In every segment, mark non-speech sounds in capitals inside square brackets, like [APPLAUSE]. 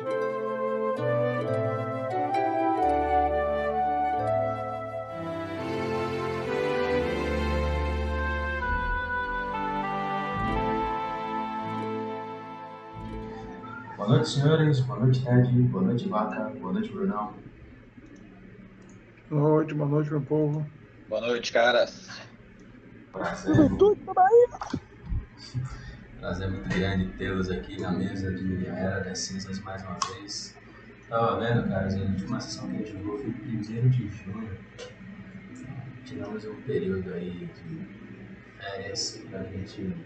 Boa noite, senhores. Boa noite, Ted. Boa noite, Vaca. Boa noite, Brunão. Boa noite, boa noite, meu povo. Boa noite, caras. Prazer, prazer muito grande tê-los aqui na mesa de A Era das Cinzas mais uma vez. Tava vendo, caras, a última sessão que a gente jogou foi 1 de junho. Tiramos um período aí de férias pra gente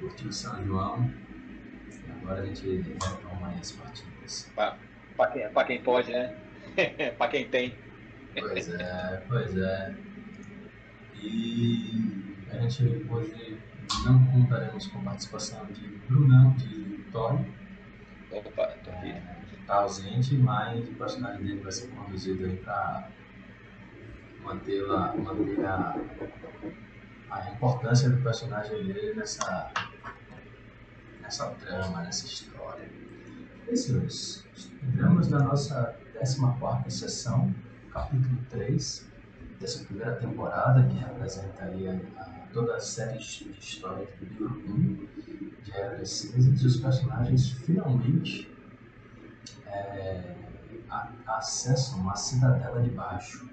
curtir o São João. E agora a gente retoma aí as partidas. Pra, pra, quem, pra quem pode, né? [LAUGHS] pra quem tem. Pois é, pois é. E a gente hoje não contaremos com a participação de Brunão de Vitória, Opa, tô aqui. está ausente, mas o personagem dele vai ser conduzido aí para mantê-la, manter a, a importância do personagem dele nessa, nessa trama, nessa história. E senhores, entramos na nossa 14 sessão, capítulo 3 dessa primeira temporada, que representa aí a- toda a série de história do 1 de das Cinzas, e os personagens finalmente é, acessam a cidadela de baixo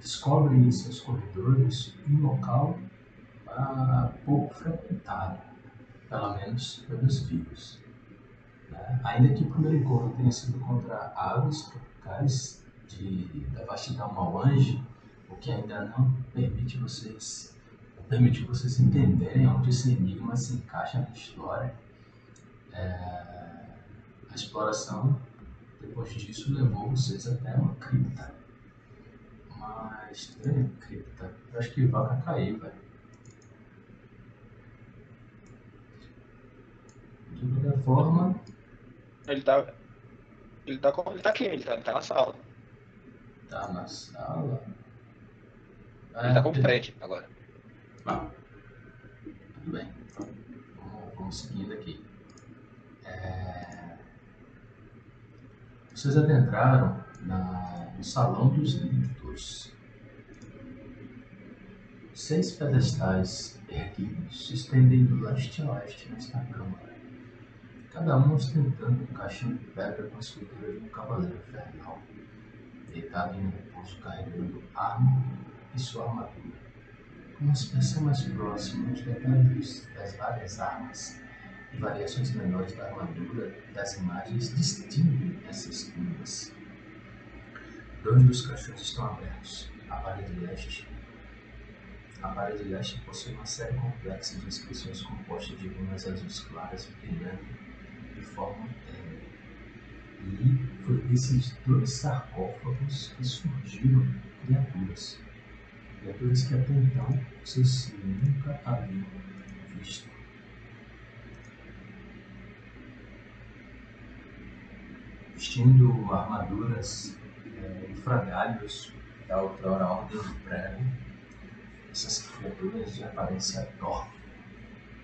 descobrem em seus corredores um local ah, pouco frequentado, pelo menos pelos vivos. né? Ainda que o primeiro encontro tenha sido contra aves tropicais de, da vastidão Mauange, o que ainda não permite vocês permite vocês entenderem onde esse enigma se encaixa na história. É, a exploração, depois disso, levou vocês até uma cripta. Uma estranha cripta. Eu acho que vaca caiu, velho. De qualquer forma, Ele tá. Ele tá, com, ele tá aqui, ele tá, ele tá na sala. tá na sala. Ele tá com É, frente agora. Tudo bem. Vamos, vamos seguindo aqui. É, Vocês adentraram na... no Salão dos Líquidos. Seis pedestais erguidos se estendem do leste a oeste nesta câmara. Cada um ostentando um caixão de pedra com a escultura de um cavaleiro infernal, deitado em repouso carregando arma e sua armadura. Uma inspeção mais próxima, os detalhes das várias armas e variações menores da armadura das imagens distinguem essas tumbas. Dois dos caixões estão abertos. A parede leste. A parede leste possui uma série complexa de inscrições compostas de runas azuis claras brilhando e formam um T. E foi desses dois sarcófagos que surgiram criaturas criaturas que até então vocês nunca haviam visto. Vestindo armaduras eh, e frangalhos da outrora Ordem do Prego, essas criaturas de aparência torta,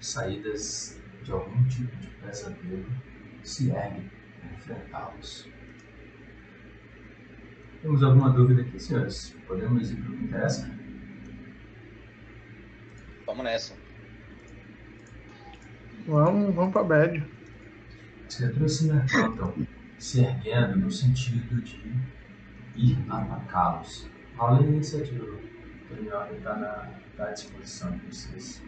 saídas de algum tipo de pesadelo, se erguem para enfrentá-los. Temos alguma dúvida aqui, senhores? Podemos ir para o que interessa? Vamos nessa. Vamos, vamos pra bad. As criaturas se levantam, se erguendo no sentido de ir atacá-los. Rola a iniciativa. O Hermione está na, tá à disposição de vocês.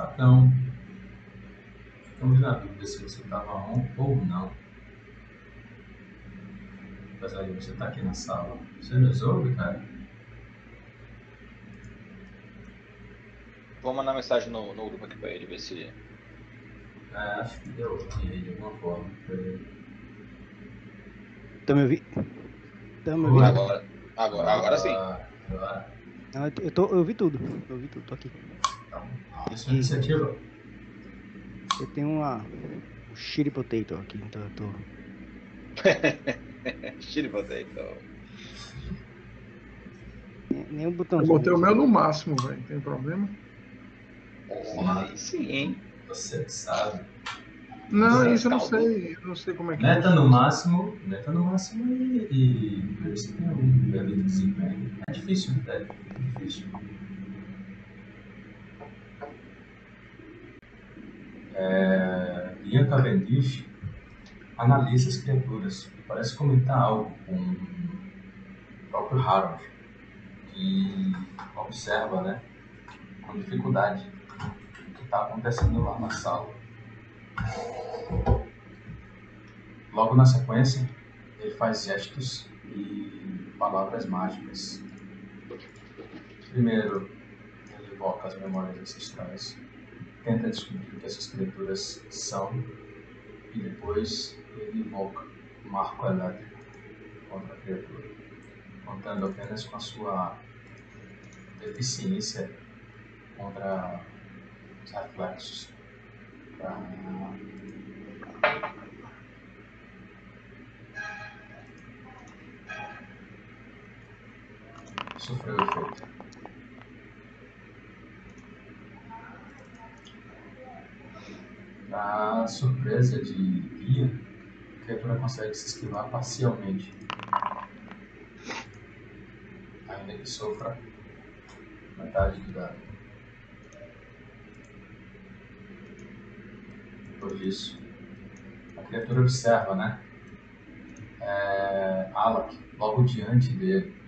Bacão. Ficamos na dúvida se você estava on ou não. Apesar de você estar aqui na sala. Você nos ouve, cara? Vou mandar mensagem no, no grupo aqui pra ele, ver se. É, acho que deu ruim de alguma forma. Tá me ouvindo? Tá me ouvindo? Agora. Agora, agora sim. Agora. Não, eu, tô- eu, tô, eu vi tudo. Eu vi tudo, tô aqui. Então, isso é iniciativa. Eu tenho uma. Um shitty potato aqui, então eu tô. [LAUGHS] Você então. Nem, botão. Eu botei o meu no máximo, velho. Tem problema? Porra, aí sim, hein? Você sabe. Não, Zé isso eu não Caldo. sei. Eu não sei como é que Meta é. no máximo, meta no máximo e, e você tem um bebê de desempenho. É difícil, né? É difícil. É, Ian Cavendish analisa as criaturas e parece comentar algo com o próprio Harold, que observa, né, com dificuldade o que está acontecendo lá na sala. Logo na sequência, ele faz gestos e palavras mágicas. Primeiro, ele evoca as memórias ancestrais, tenta descobrir o que essas criaturas são, e depois ele invoca o marco elétrico contra a criatura, contando apenas com a sua deficiência contra os reflexos. Pra sofreu efeito. Para surpresa de Ian, a criatura consegue se esquivar parcialmente. Ainda que sofra metade do dano. Depois disso, a criatura observa, né? É, Alak, logo diante dele.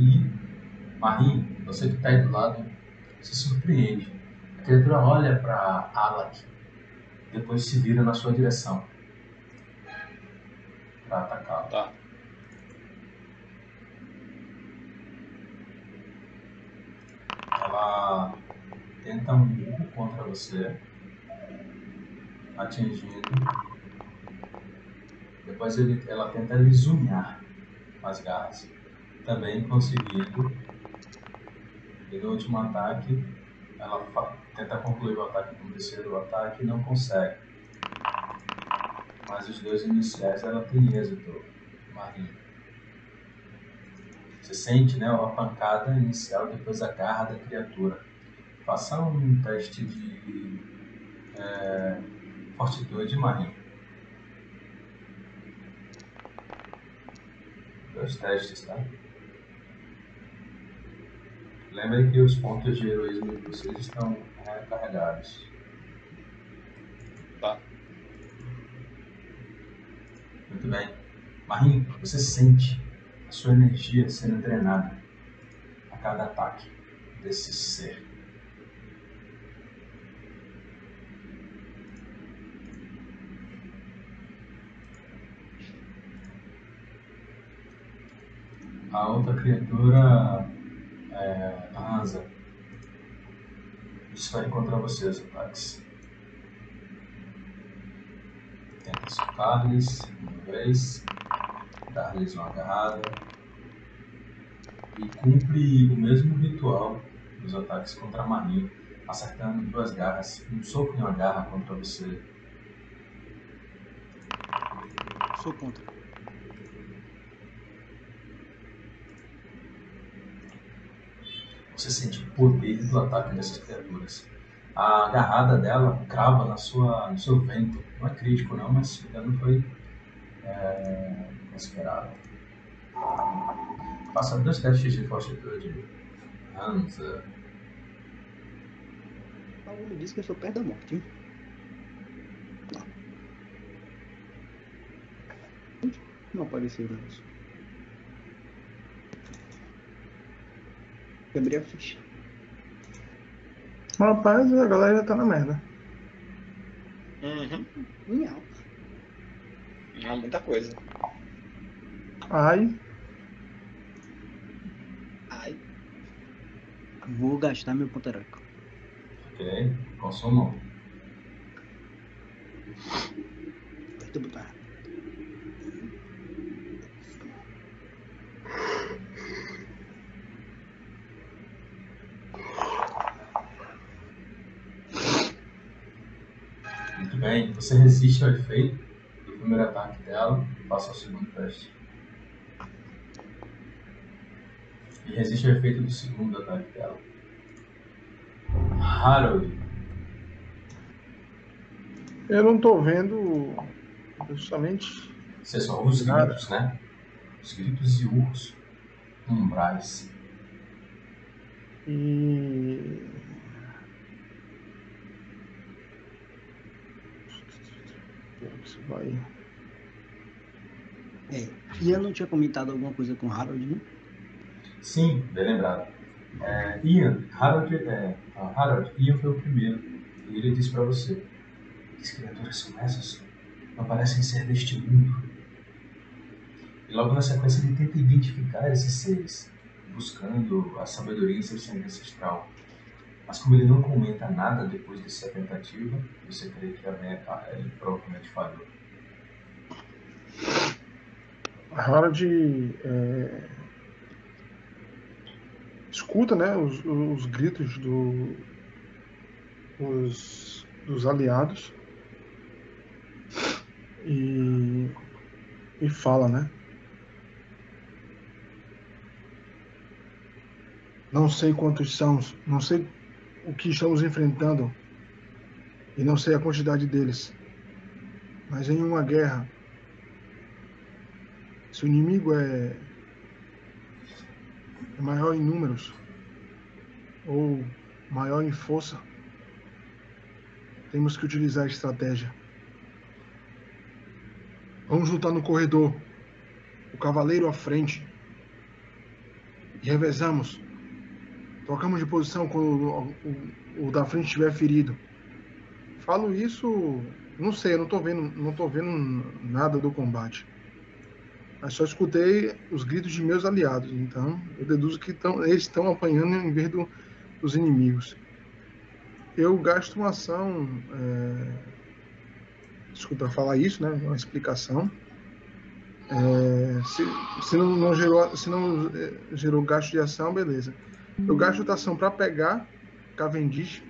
E Marim, você que está aí do lado, se surpreende. A criatura olha para Alak, depois se vira na sua direção para atacá-lo. Tá. Ela tenta um murro contra você, atingindo. Depois ele, ela tenta lisunhar as garras, também conseguindo. E no último ataque, ela tenta concluir o ataque com o terceiro ataque e não consegue. Mas os dois iniciais ela tem êxito, Marinho. Você sente né, a pancada inicial depois a garra da criatura. Faça um teste de é, fortitude, Marinho. Dois testes, tá? Lembre que os pontos de heroísmo de vocês estão recarregados. Tá. Muito bem. Marinho, você sente a sua energia sendo drenada a cada ataque desse ser. A outra criatura é Hansa. Desfere contra você os ataques. Tenta socar-lhes uma vez, dar-lhes uma agarrada e cumpre o mesmo ritual dos ataques contra a Marinho, acertando duas garras, um soco e uma garra contra você. Sou contra. Você sente o poder do ataque dessas criaturas. A agarrada dela crava na sua, no seu vento. Não é crítico não, mas o dano foi é, considerável. Faça dois testes de fortitude. Hansa. Algo me diz que eu sou perto da morte, hein? Não. Não apareceu o a ficha. Rapaz, a galera já tá na merda. Uhum. Minhal. Não, muita coisa. Ai, Ai. Vou gastar meu ponto heróico. Ok. Com Passou mão. Aperta bem. Você resiste ao efeito do primeiro ataque dela e passa ao segundo teste. E resiste ao efeito do segundo ataque dela. Harold. Eu não tô vendo justamente. Você só ouve os gritos, né? Os gritos e urros. Umbrais. E. Isso vai. É, e eu não tinha comentado alguma coisa com o Harold, né? Sim, bem lembrado. É, Ian, Harold, é, Harold, Ian foi o primeiro. E ele disse pra você: Que criaturas são essas? Não parecem ser deste mundo. E logo na sequência ele tenta identificar esses seres, buscando a sabedoria em seu sangue ancestral. Mas como ele não comenta nada depois dessa tentativa, você crê que a Mecha, ele provavelmente falhou. Harold é, escuta né, os, os gritos do, os, dos aliados e, e fala, né? Não sei quantos são, não sei o que estamos enfrentando e não sei a quantidade deles. Mas em uma guerra, se o inimigo é, é maior em números ou maior em força, temos que utilizar estratégia. Vamos lutar no corredor, o cavaleiro à frente, e revezamos. Trocamos de posição quando o, o, o da frente estiver ferido. Falo isso, não sei, não tô vendo, não tô vendo nada do combate. Mas só escutei os gritos de meus aliados, então eu deduzo que tão, eles estão apanhando em vez do, dos inimigos. Eu gasto uma ação. É... Desculpa falar isso, né? Uma explicação. É... Se, se, não, não, gerou, se não é, gerou gasto de ação, beleza. Eu gasto ação para pegar Cavendish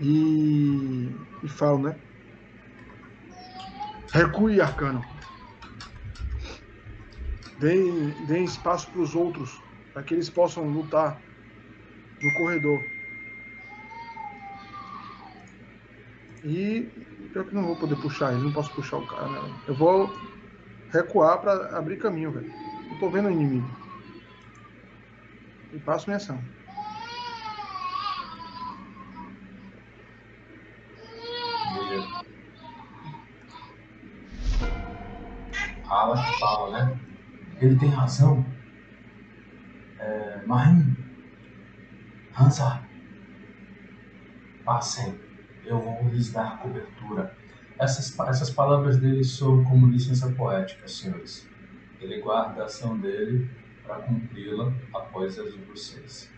e, e falo, né? Recue, Arcano. Deem, deem espaço para os outros, para que eles possam lutar no corredor. E pior que não vou poder puxar ele, não posso puxar o cara, né? Eu vou recuar para abrir caminho, velho. Não tô vendo o inimigo. E minha ação. Beleza. Fala fala, né? Ele tem razão. É, Marim, Hansa, passem, eu vou lhes dar cobertura. Essas, essas palavras dele soam como licença poética, senhores. Ele guarda a ação dele para cumpri-la após as de vocês.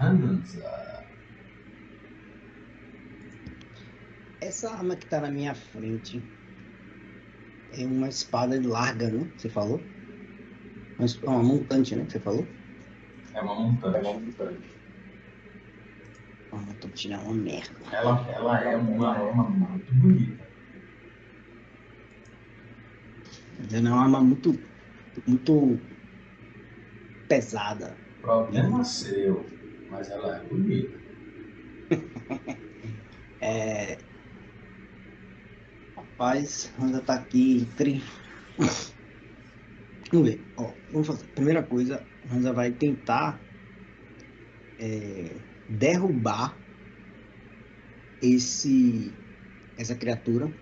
Hansa. Essa arma que tá na minha frente é uma espada larga, né? Você falou? Uma, uma montante, né? Que você falou? É uma montante. Uma montante não, é uma merda. Ela, ela é uma arma muito bonita. Ela é uma arma muito, muito pesada. Problema seu, mas ela é bonita. [LAUGHS] É... Rapaz, Hansa tá aqui entre. [LAUGHS] Vamos ver. Ó, vamos fazer. Primeira coisa, Hansa vai tentar é, derrubar esse essa criatura,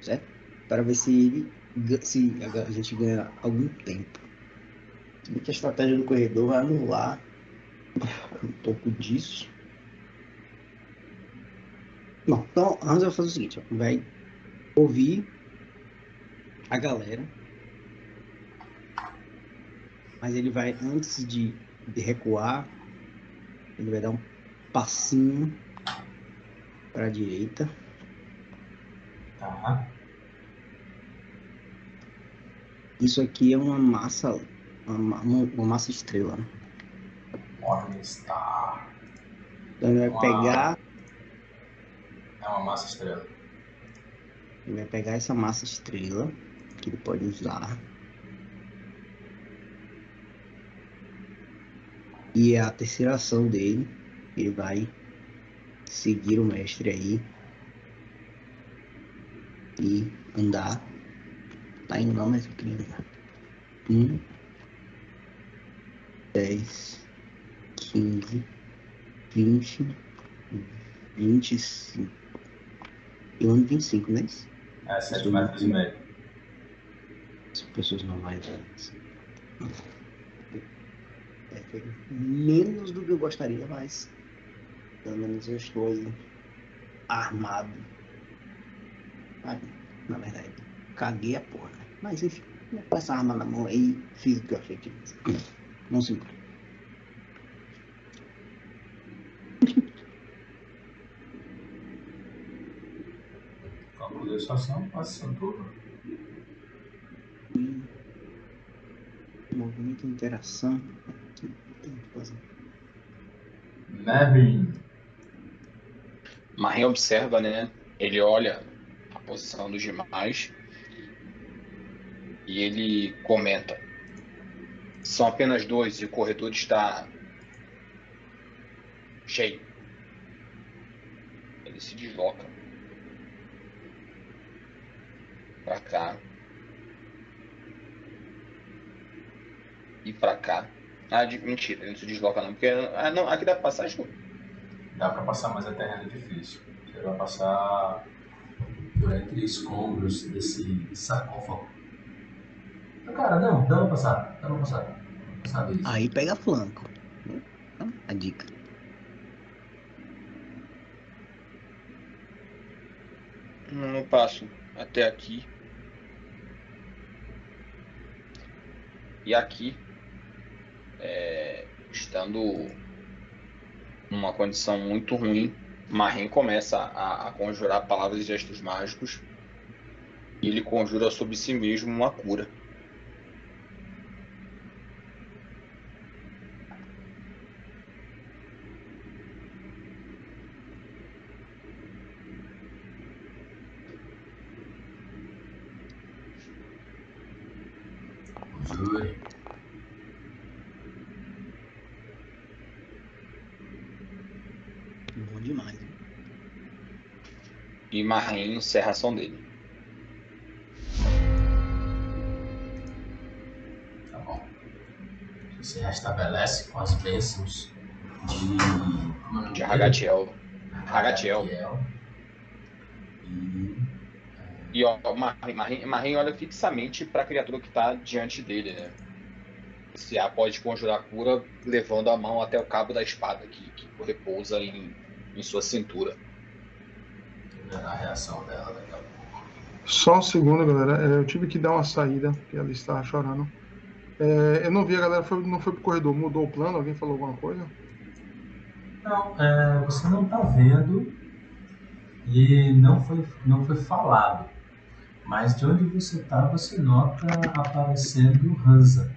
certo? Para ver se ele se a a gente ganha algum tempo. Bem que a estratégia do corredor vai anular um pouco disso. Bom, então Hans vai fazer o seguinte, ó, vai ouvir a galera Mas ele vai, antes de, de recuar, ele vai dar um passinho para a direita. Tá. Isso aqui é uma massa, uma, uma, uma massa estrela. né? Morningstar. Então ele vai Uau. pegar, É uma massa estrela. ele vai pegar essa massa estrela que ele pode usar. E é a terceira ação dele, ele vai seguir o mestre aí e andar. Tá eu queria andar. Um, dez, quinze, vinte, vinte e cinco. Eu ando vinte e cinco, né? É 7 Isso metros e meio. As pessoas não vão entrar nisso. É, menos do que eu gostaria, mas pelo menos eu estou armado. Ah, na verdade, caguei a porra. Mas enfim, vou com essa arma na mão aí, fiz o que eu achei que fiz. Vamos embora. Calculei sua ação, passa seu turno. E movimento e interação. Tem que fazer. Mervin. Marim observa, né? Ele olha a posição dos demais e ele comenta: são apenas dois e o corredor está cheio. Ele se desloca pra cá e pra cá. Ah, de, mentira, ele não se desloca não, porque ah, não, aqui dá pra passar, acho Dá pra passar, mas é difícil. Você vai passar por entre escombros desse sarcófago. Ah, Cara, não, dá pra passar. Dá pra passar. Passar disso. Aí pega flanco. Então, a dica. Eu passo até aqui. E aqui, é, estando numa condição muito ruim, Marim começa a, a conjurar palavras e gestos mágicos. E ele conjura sobre si mesmo uma cura. Jure. Bom demais. hein? E Marim encerra a ação dele. Tá bom. Você restabelece com as bênçãos de. De? Ragatiel. Ragatiel. E. E ó, Marim olha fixamente para a criatura que está diante dele, né? Se A pode conjurar cura levando a mão até o cabo da espada que, que repousa em, em sua cintura. A reação dela daqui a pouco. Só um segundo, galera. É, eu tive que dar uma saída, porque ela estava chorando. É, eu não vi a galera, foi, não foi pro corredor. Mudou o plano? Alguém falou alguma coisa? Não, é, você não tá vendo e não foi, não foi falado. Mas de onde você tá, você nota aparecendo Hansa.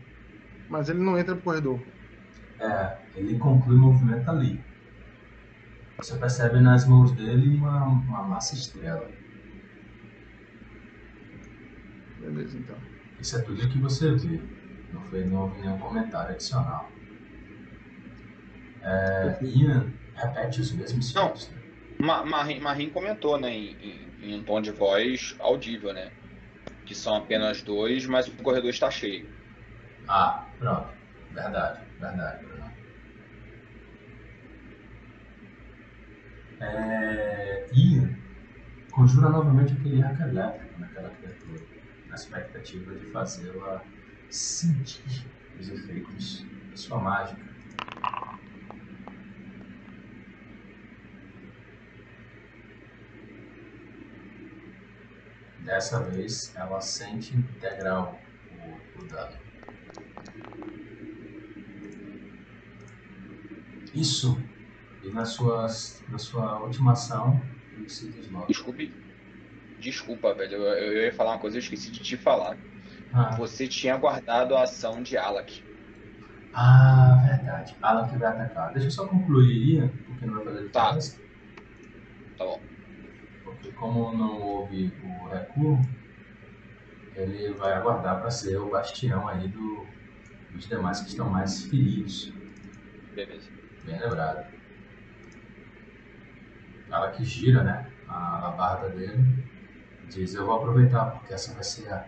Mas ele não entra pro corredor. É, ele conclui o movimento ali. Você percebe nas mãos dele uma, uma massa estrela. Beleza, então. Isso é tudo que você viu. Não, foi, não houve nenhum comentário adicional. É, Ian, repete os mesmos Não. fatos. né? Ma- Marim, Marim comentou, né, em, em- em um tom de voz audível, né? Que são apenas dois, mas o corredor está cheio. Ah, pronto. Verdade, verdade, É, conjura novamente aquele arco naquela criatura, na expectativa de fazê-la sentir os efeitos da sua mágica. Dessa vez ela sente integral o, o dano. Isso e na, suas, na sua última ação, ele se desloca. Desculpe. Desculpa, velho. Eu, eu ia falar uma coisa, eu esqueci de te falar. Ah, Você tinha guardado a ação de Alak. ah, verdade. Que vai atacar. Deixa eu só concluir, Ian, porque não vai fazer Tá. diferença. Tá bom. Porque como não houve o recuo, ele vai aguardar para ser o bastião aí do, dos demais que estão mais feridos. Beleza. Bem lembrado. Ela que gira, né? A alabarda dele. Diz, eu vou aproveitar, porque essa vai ser a,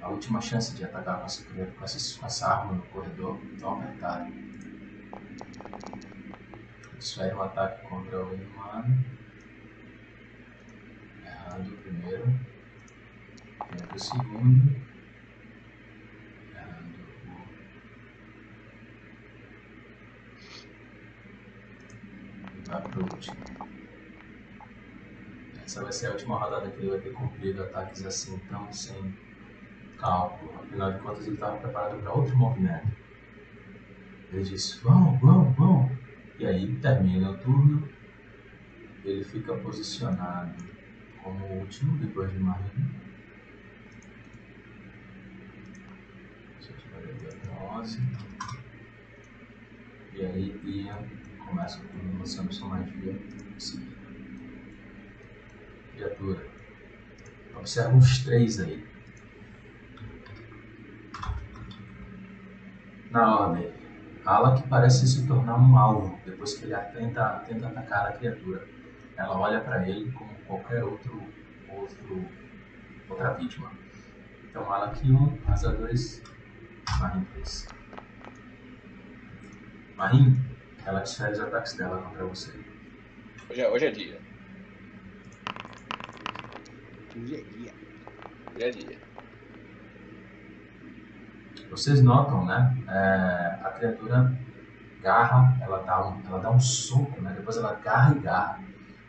a última chance de atacar com essa, com essa, com essa arma no corredor tão apertado. Desfere um ataque contra o inumano. Errando o primeiro. Tenta o segundo. Errando o e vai pro último. Essa vai ser a última rodada que ele vai ter cumprido ataques assim, tão sem cálculo. Afinal de contas, ele estava preparado para outro movimento. Ele disse: Vão, vão, vão. E aí termina o turno. Ele fica posicionado como o último, depois de Marinho. Deixa eu da 11. E aí Ian começa com a lançando magia. Criatura. Observa os três aí. Na ordem. Ala que parece se tornar um alvo depois que ele tenta, tenta atacar a criatura. Ela olha para ele como qualquer outro, outro outra vítima. Então Ala que 1, Asa 2, Marim 3. Marim, ela desfere os ataques dela contra você. Hoje é, hoje é dia. Hoje é dia. Hoje é dia. Vocês notam, né? é, a criatura garra, ela dá, um, ela dá um soco, né? Depois ela garra e garra.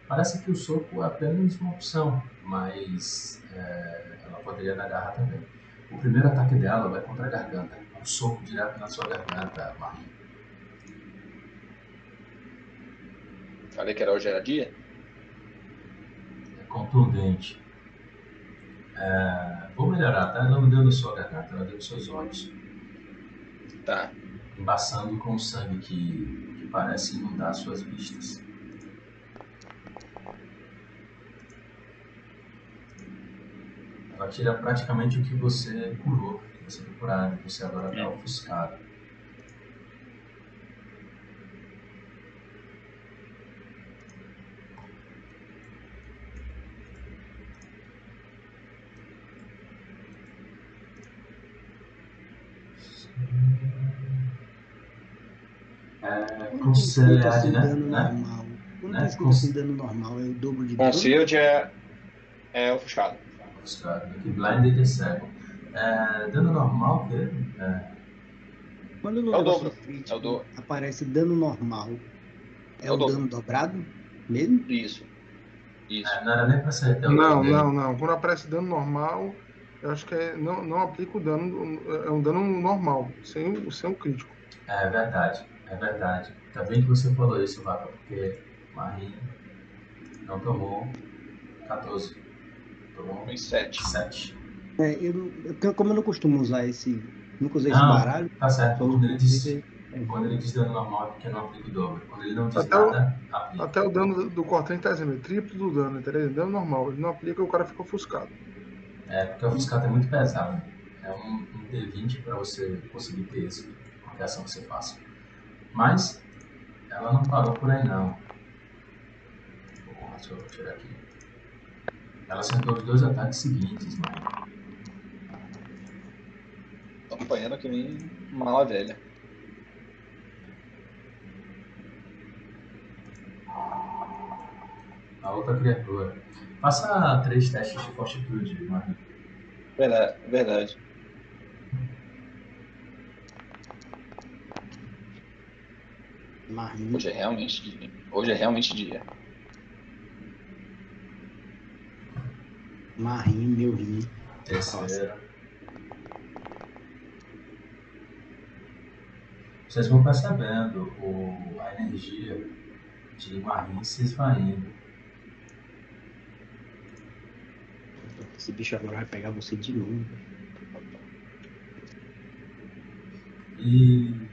Parece que o soco é apenas uma opção, mas é, ela poderia dar garra também. O primeiro ataque dela vai contra a garganta. Um soco direto na sua garganta, Marie. Falei que era hoje era dia? É contundente. É, vou melhorar, tá? Ela não deu na sua garganta, ela deu nos seus olhos. Tá. embaçando com o sangue que, que parece inundar suas vistas. Ela tira praticamente o que você curou, que você foi curado, você agora está ofuscado. Assim, celeridade, né? dano né? normal. Quando Né? escrito Com- assim, dano normal, é o dobro de dano. Concealed é, é ofuscado. Ofuscado. Aqui, blinded é cego. É, dano normal, que é, Quando no É o dobro. crítico É o do- aparece dano normal, é, É o o dano dobrado mesmo? Isso. Isso. é, não era nem pra ser o Não, dele. não, não. Quando aparece dano normal, eu acho que é, não, não aplica o dano. É um dano normal, sem, o- sem o crítico. É verdade, é verdade. Tá bem que você falou isso, Vaca, porque Marie não tomou 14. Tomou Foi 7. 7. É, eu, eu- como eu não costumo usar esse. Nunca usei esse Não. baralho, Tá certo, uso quando ele diz, quando ele diz dano normal é porque não aplica o dobro. Quando ele não diz Até o- nada, aplica. Até o dano do- do Cortém tá dizendo, triplo do dano, entendeu? Dano normal. Ele não aplica o cara fica ofuscado. É, porque o ofuscado é muito pesado. É um, um D20 pra você conseguir ter esse, qualquer ação que você faça. Mas, ela não parou por aí não. Vou, deixa eu tirar aqui. Ela acertou os dois ataques seguintes, mano. Tô apanhando que nem mala velha. A outra criatura. Faça três testes de fortitude, Marie. Verdade. verdade. Marinho. Hoje é realmente dia. Hoje é realmente dia. Marinho, meu rim. Terceira. Vocês vão percebendo o, a energia de Marim se esvaindo. Esse bicho agora vai pegar você de novo. E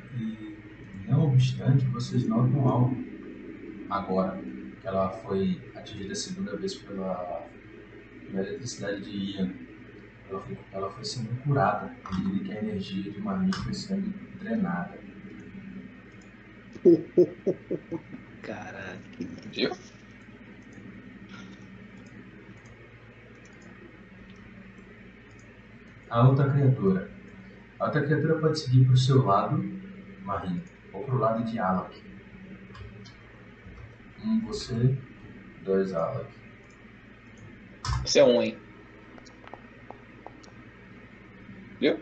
não obstante, vocês notam algo agora, que ela foi atingida a segunda vez pela, pela eletricidade de Ian. Ela foi, ela foi sendo curada, à medida que a energia de Marim foi sendo drenada. [LAUGHS] Caraca. Viu? A outra criatura. A outra criatura pode seguir para o seu lado, Marim, ou para o lado de Alak. Um você, dois Alak. Você é um, hein? Viu?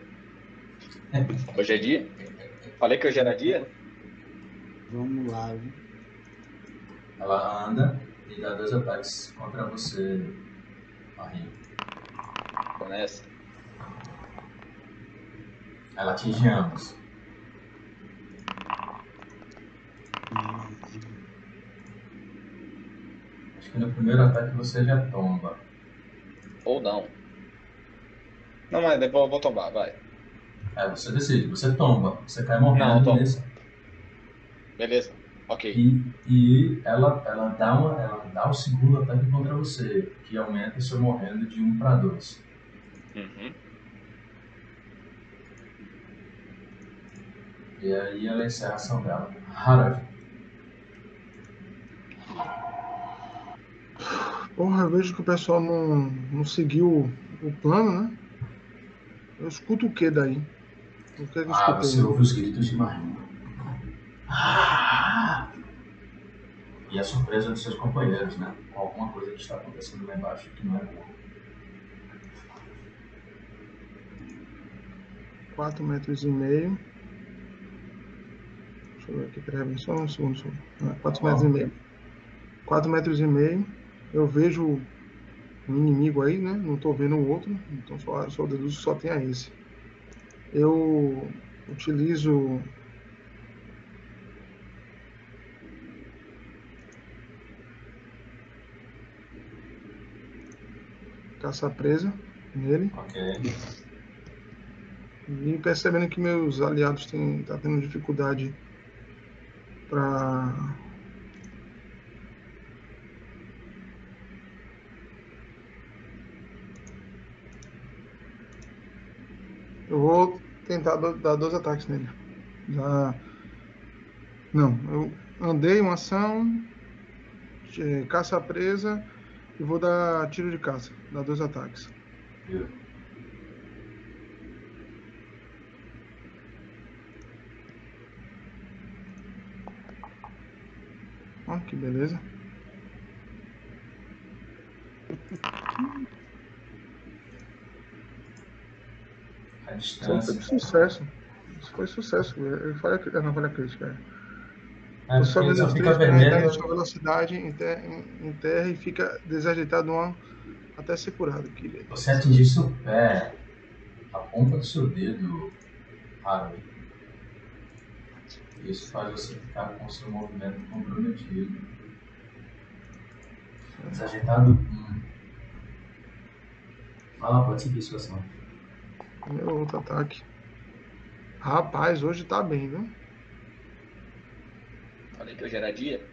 Hoje é dia? Falei que hoje era dia? Vamos lá. viu? Ela anda e dá dois ataques contra você. Tô nessa. Ela atinge ambos. Acho que no primeiro ataque você já tomba. Ou não. Não, mas depois eu vou tomar, vai. É, você decide, você tomba, você cai morrendo Não, nesse. Beleza. Ok. E, e ela, ela, dá uma, ela dá o segundo ataque contra você, que aumenta seu morrendo de 1 para 2. Uhum. E aí ela encerra a ação dela. Harald, Porra, eu vejo que o pessoal não, não seguiu o plano, né? Eu escuto o que daí? O que é que eu ah, escutei? você ouve os gritos de Marinho. Ah! E a surpresa dos seus companheiros, né? Com alguma coisa que está acontecendo lá embaixo que não é boa. 4 metros e meio. Deixa eu ver aqui, peraí, só um segundo. Só. 4 metros e meio. 4 metros e meio. Eu vejo um inimigo aí, né? Não tô vendo o outro. Então só, só deduzo que só tenha esse. Eu utilizo. Caça presa nele. Ok. E percebendo que meus aliados têm tá tendo dificuldade para Eu vou tentar do- dar dois ataques nele. Já... Não, eu andei uma ação, eh, caça presa e vou dar tiro de caça, dar dois ataques. Viu? Ó, que beleza. [LAUGHS] A foi distância. de sucesso. Isso foi sucesso. Eu não falei crítica. É, É, só porque vezes só fica três aumentar a sua velocidade em terra, em, em terra e fica desajeitado ar até ser curado. Que. Você atingir seu pé, a ponta do seu dedo, Harvey. Isso faz você ficar com o seu movimento comprometido. Desajeitado. Hum. Fala, pode seguir sua ação. Meu outro ataque. Rapaz, hoje tá bem, viu? Falei que hoje era dia.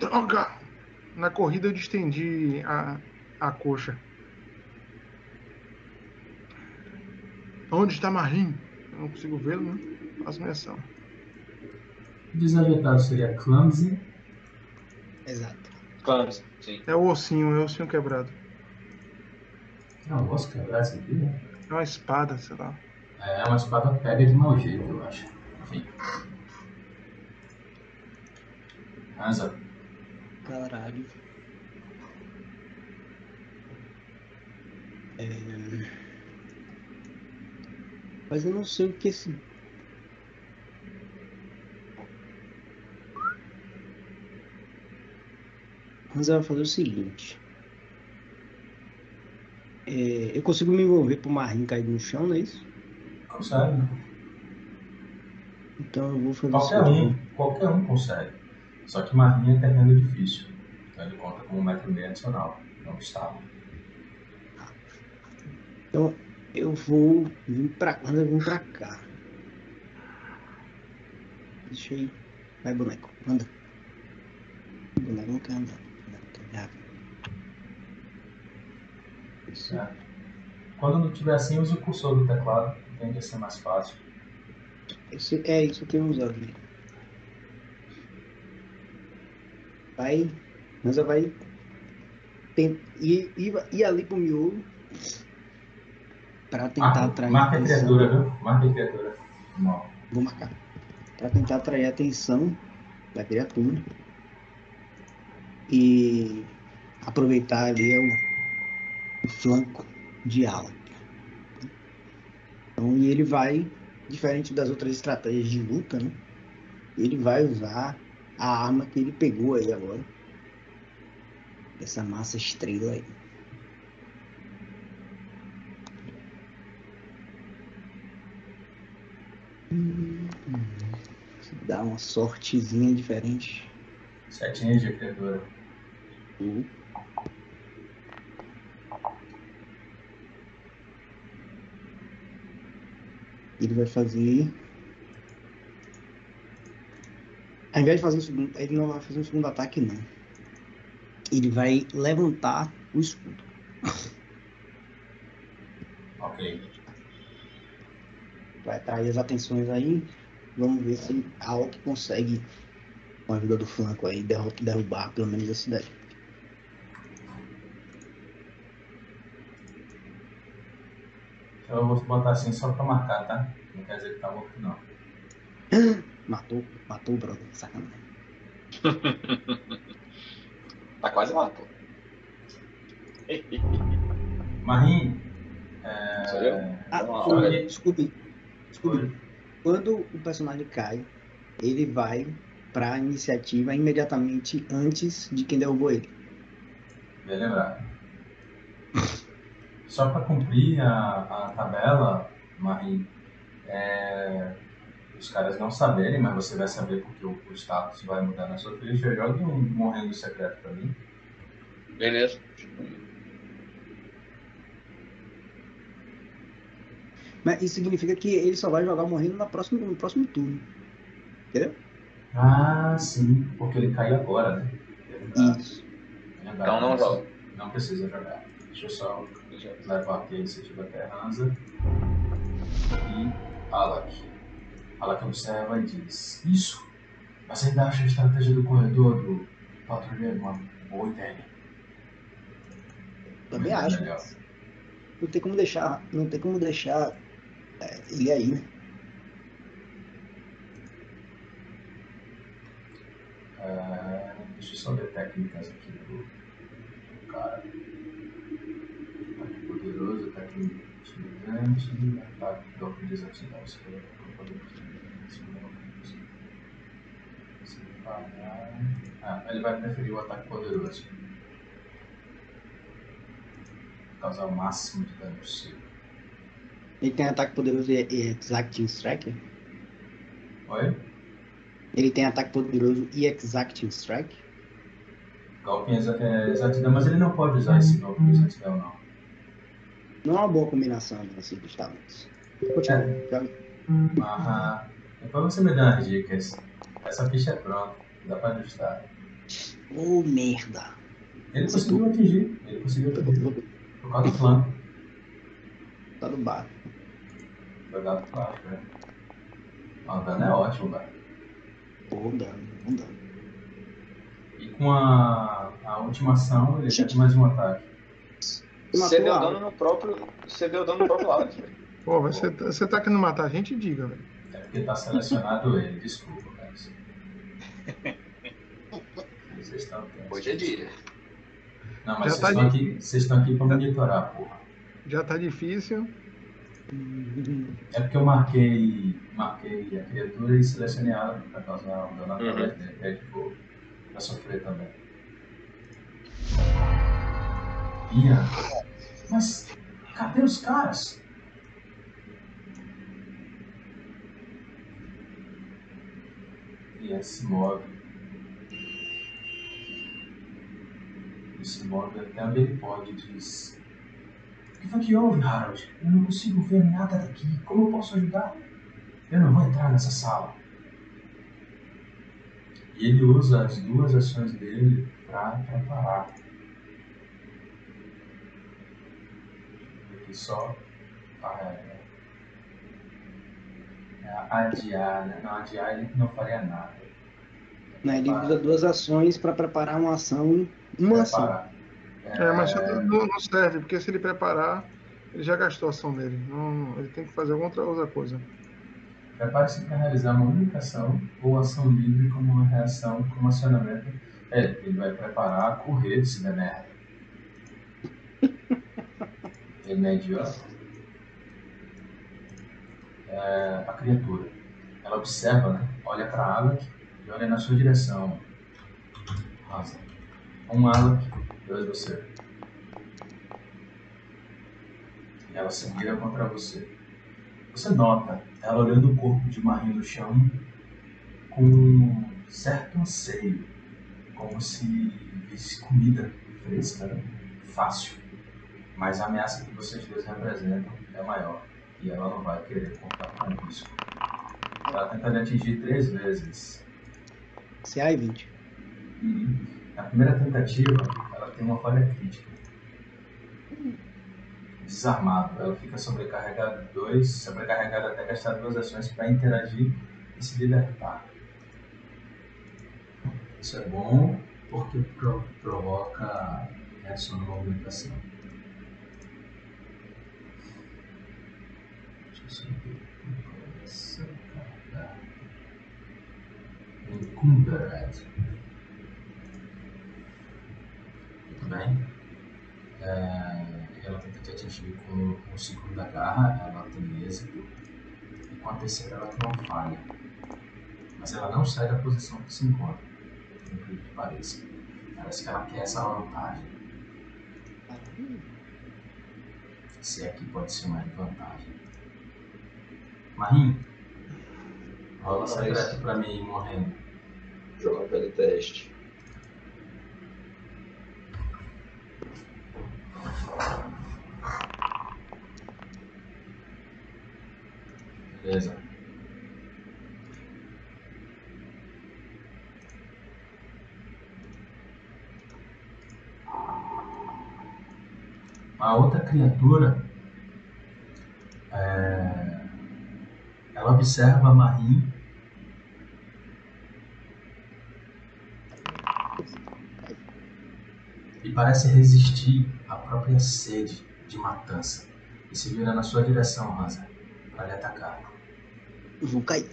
Droga! Na corrida eu distendi a, a coxa. Onde está Marim? Eu não consigo vê-lo, né? Faço minha ação. Desajeitado seria clumsy. Exato. Claro, sim. É o ossinho, é o ossinho quebrado. Não, posso quebrar isso aqui, né? É uma espada, sei lá. É uma espada pega de mau jeito, eu acho. Enfim. Hansa, Caralho. É... Mas eu não sei o que esse. Mas vai fazer o seguinte. É, eu consigo me envolver pro Marinho cair no chão, não é isso? Consegue. Então eu vou fazer Qualquer um, qualquer um consegue. Só que Marinha é terreno difícil. Então ele conta com um metro e meio adicional. Não está. Então eu vou vir pra cá. Eu vim pra cá. Deixa aí. Vai, boneco. Anda. O boneco não quer andar. Não, tá errado. Isso. Certo? Quando não tiver assim, use o cursor do teclado, tende a ser mais fácil. Esse, é isso que eu tenho usado. né? Vai. Nanza vai. Tem, ir, ir, ir ali pro miolo. Pra tentar Marca, atrair marca a atenção. criatura, viu? Marca a criatura. Não. Vou marcar. Pra tentar atrair a atenção da criatura. E aproveitar ali é o, o flanco de ala. Então, e ele vai, diferente das outras estratégias de luta, né? Ele vai usar a arma que ele pegou aí agora. Essa massa estrela aí. Hum, Dá uma sortezinha diferente. Setinha de criatura. Uhum. Ele vai fazer. Ao invés de fazer um segundo. Ele não vai fazer um segundo ataque, não. Ele vai levantar o escudo. [LAUGHS] Ok. Vai atrair as atenções aí. Vamos ver se a Alck consegue, com a ajuda do flanco aí, derru- derrubar pelo menos a cidade. Então eu vou botar assim só pra marcar, tá? Não quer dizer que tá morto, não. [GASPS] Matou, matou o brother, sacanagem. [LAUGHS] Tá quase matou. [LAUGHS] Marim. É... Sou eu? Ah, lá, Scooby, olha. Scooby, Scooby, quando o personagem cai, ele vai pra iniciativa imediatamente antes de quem derrubou ele. Bem lembrado. [LAUGHS] Só para cumprir a, a tabela, Marim, é, os caras não saberem, mas você vai saber porque o, o status vai mudar na sua ficha. Jogue um morrendo secreto para mim. Beleza. Mas isso significa que ele só vai jogar morrendo na próxima, no próximo turno. Entendeu? Ah, sim, porque ele caiu agora, né? Isso. lembrado. Então não joga. Não precisa jogar. Deixa eu só levar aqui a iniciativa Terranza e Alak. Alak observa e diz: Isso! Você ainda acha a estratégia do corredor do patrulheiro uma boa ideia? Também Mas é acho. melhor. Não tem como deixar. Não tem como deixar é, ele aí, né? É, deixa eu só ver técnicas aqui do, do cara. Poderoso, ataque intimidante, ataque golpe desativar o seu poder Ah, ele vai preferir o ataque poderoso. Causar o máximo de dano possível. Ele tem ataque poderoso e, e Exacting Strike. Oi? Ele tem ataque poderoso e Exacting Strike. Golpe é, exatidão, mas ele não pode usar esse golpe em exatidão, não. Não é uma boa combinação assim, dos talentos. Continua. joga. Ah, depois você me dá umas dicas. Essa ficha é pronta, dá pra ajustar. Ô merda. Ele conseguiu atingir, ele conseguiu atingir. Por causa do flanco. Tá no bar. Jogado por baixo, velho. Ah, O dano é ótimo, velho. Pô, dano, não dano. E com a, a última ação, ele tem mais um ataque. Você deu dano no próprio. Você deu dano no próprio lado, velho. Pô, você, tá- você tá querendo matar a gente? Diga, velho. É porque tá selecionado ele, desculpa, cara. Vocês estão. Hoje é dia. Não, mas Já vocês tá estão de- aqui, vocês estão aqui pra monitorar, porra. Já tá difícil. É porque eu marquei, marquei a criatura e selecionei ela pra causar um dano Uhum. através dele. Aí ficou pra sofrer também. Ian, mas Cadê os caras? E se move. Ele se move até onde ele pode diz: O que foi que houve, Harold? Eu não consigo ver nada daqui. Como eu posso ajudar? Eu não vou entrar nessa sala. E ele usa as duas ações dele para preparar. Só é, é, adiar, né? Não, adiar ele não faria nada. Não, ele usa duas ações para preparar uma ação, uma ação. Preparar. É, mas não, não serve, porque se ele preparar, ele já gastou a ação dele. Não, ele tem que fazer alguma outra, outra coisa. Prepare-se para realizar uma única ação ou ação livre como uma reação como acionamento. É, ele vai preparar correr se der merda. Ele é a criatura. Ela observa, né? Olha para Alec e olha na sua direção. Rosa. Um Alec, dois você. E ela se vira contra você. Você nota ela olhando o corpo de Marie no chão com um certo anseio, como se visse comida fresca, né? fácil. Mas a ameaça que vocês dois representam é maior e ela não vai querer contar com isso. Ela tenta lhe atingir três vezes. CA e 20. E na primeira tentativa, ela tem uma falha crítica. Desarmado, ela fica sobrecarregada dois, sobrecarregada até gastar duas ações para interagir e se libertar. Isso é bom porque pro- provoca reação de movimentação. Carregar. Encumbered. Muito bem. É, ela tenta te atingir com, o segundo da garra, ela tem êxito. E com a terceira ela tem uma falha. Mas ela não sai da posição que se encontra. por incrível que pareça. Parece que ela quer essa vantagem. Se é que pode ser uma vantagem. Marinho, rola secreto pra mim morrendo. Jogar pelo teste. Beleza. A outra criatura, é, ela observa a Marim e parece resistir à própria sede de matança e se vira na sua direção, Hansa, para lhe atacar. Vou cair.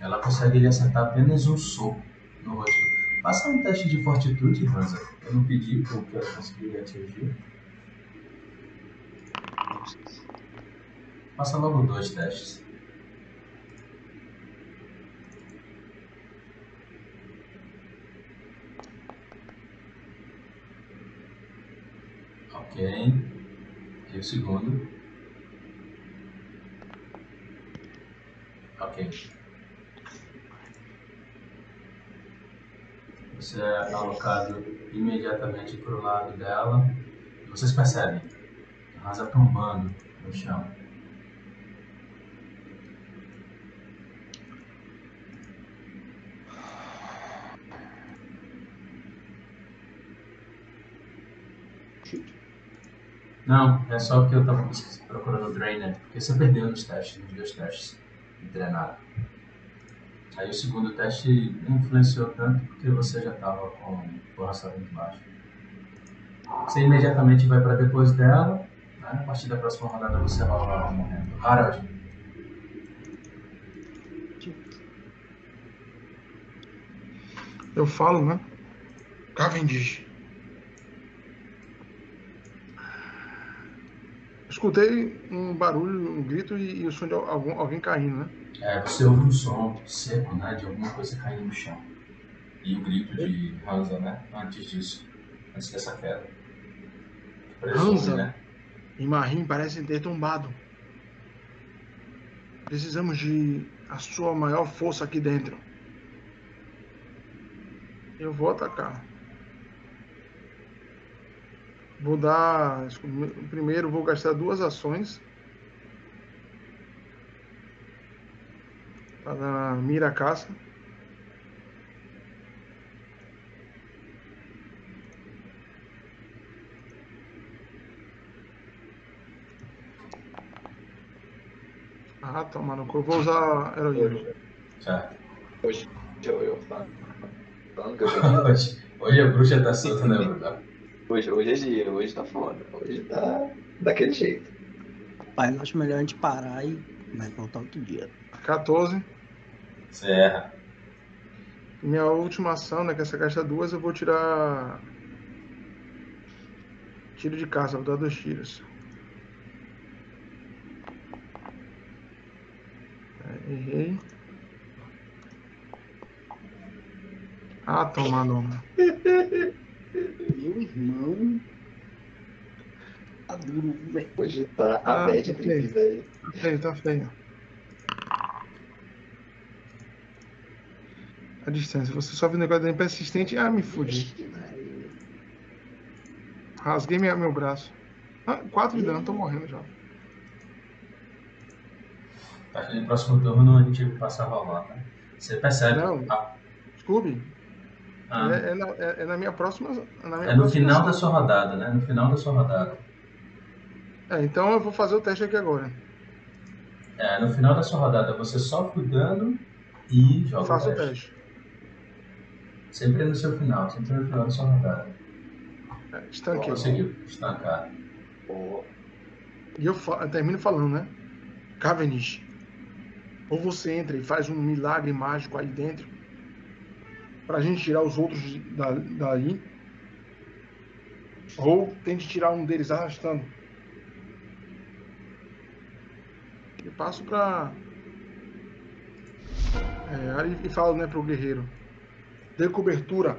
Ela consegue lhe acertar apenas um soco no rosto. Faça um teste de fortitude, Hansa. Eu não pedi porque eu consegui atingir. Faça logo dois testes. Ok. E o segundo. Ok. Você é alocado imediatamente para o lado dela. Vocês percebem a Rasa tombando no chão. Não, é só que eu tava procurando o Drainer, porque você perdeu nos testes, nos dois testes de treinado. Aí o segundo teste influenciou tanto porque você já estava com o orçamento baixo. Você imediatamente vai para depois dela, né? a partir da próxima rodada você rola morrendo. Harold, Eu falo, né? Cavendish. Escutei um barulho, um grito e, e o som de algum, alguém caindo, né? É, você ouve um som seco né, de alguma coisa caindo no chão. E o grito de Hansa, né? Antes disso. Antes dessa queda. Presume, Hansa? né? e Marim parecem ter tombado. Precisamos de a sua maior força aqui dentro. Eu vou atacar. Vou dar. Primeiro vou gastar duas ações. Para dar mira caça. Ah, toma no cu. Eu vou usar heroína. Certo. Hoje eu, eu falo. Falando que eu [LAUGHS] Hoje, hoje a bruxa tá solta, né, Bruno? hoje, hoje é dia, hoje tá foda. Hoje tá daquele jeito. Pai, eu acho melhor a gente parar e vai voltar outro dia. 14. Você erra. Minha última ação, né? Que essa gasta duas, eu vou tirar. Tiro de caça, vou dar dois tiros. É, errei. Ah, toma, Noma. Meu irmão. Tá duro, velho. Hoje tá Ah, a média ok. trip, velho. Tá feio, tá feio. A distância. Você sofre um negócio de persistente. Ah, me fudi. Rasguei minha, meu braço. Ah, quatro de dano, tô morrendo já. Acho que no próximo turno a gente passa a rolar, tá? Você percebe. Não. Ah, Scooby, ah, é, é na, é- é na minha próxima. É, na minha é no próxima final ação. da sua rodada, né? No final da sua rodada. É, então eu vou fazer o teste aqui agora. É, no final da sua rodada você sofre o dano e joga Faço o o teste. Sempre no seu final, sempre no final da sua rodada. É, estanquei. Conseguiu estancar. E eu, eu termino falando, né? Cavendish. Ou você entra e faz um milagre mágico aí dentro. Pra gente tirar os outros da, daí. Ou tente tirar um deles arrastando. E passo pra. É, aí e falo, né, pro guerreiro. Dê cobertura.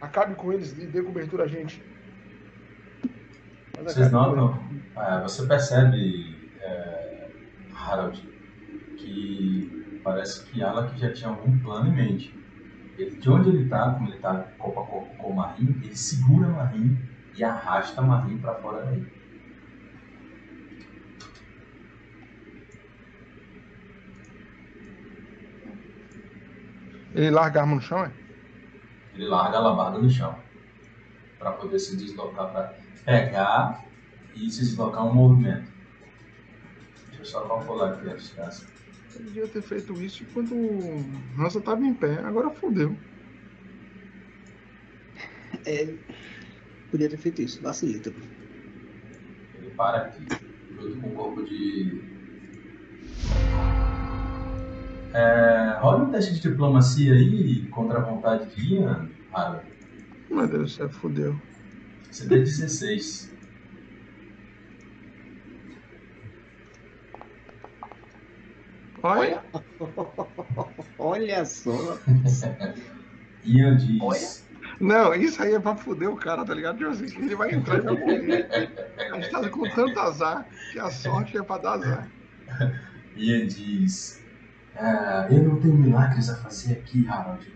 Acabe com eles e dê cobertura a gente. Mas Vocês acabe com notam, é, você percebe, é, Harold, que parece que Alak já tinha algum plano em mente. Ele, de onde ele tá, como ele tá corpo a corpo com o Marim, ele segura o Marim e arrasta o Marim pra fora daí. Ele larga a arma no chão, é? Ele larga a alabarda no chão para poder se deslocar, para pegar e se deslocar um movimento. Deixa eu só calcular aqui a distância. Ele devia ter feito isso enquanto o Hansa tava em pé. Agora fodeu. É, podia ter feito isso, vacilita. Ele para aqui, junto com o corpo de. É, rola um teste de diplomacia aí contra a vontade de Ian, Harold. Meu Deus céu, fodeu. Você deu 16. Olha, Olha só. [LAUGHS] Ian diz. não, isso aí é pra foder o cara, tá ligado? Tipo assim, ele vai entrar e vai morrer. [LAUGHS] A gente tá com tanto azar que a sorte é pra dar azar. Ian diz: "Ah, Eu não tenho milagres a fazer aqui, Harold.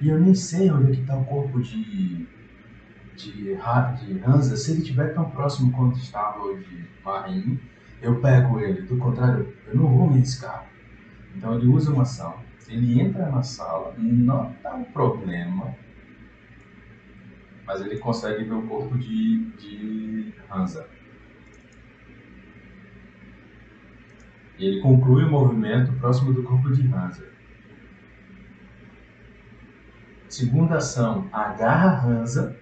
E eu nem sei onde é que tá o corpo de. de, de Hansa. Se ele estiver tão próximo quanto estava o de Marim, eu pego ele. Do contrário, eu não vou me arriscar. Então ele usa uma ação. Ele entra na sala, dá um problema. Mas ele consegue ver o corpo de, de Hansa. E ele conclui o movimento próximo do corpo de Hansa. Segunda ação, agarra Hansa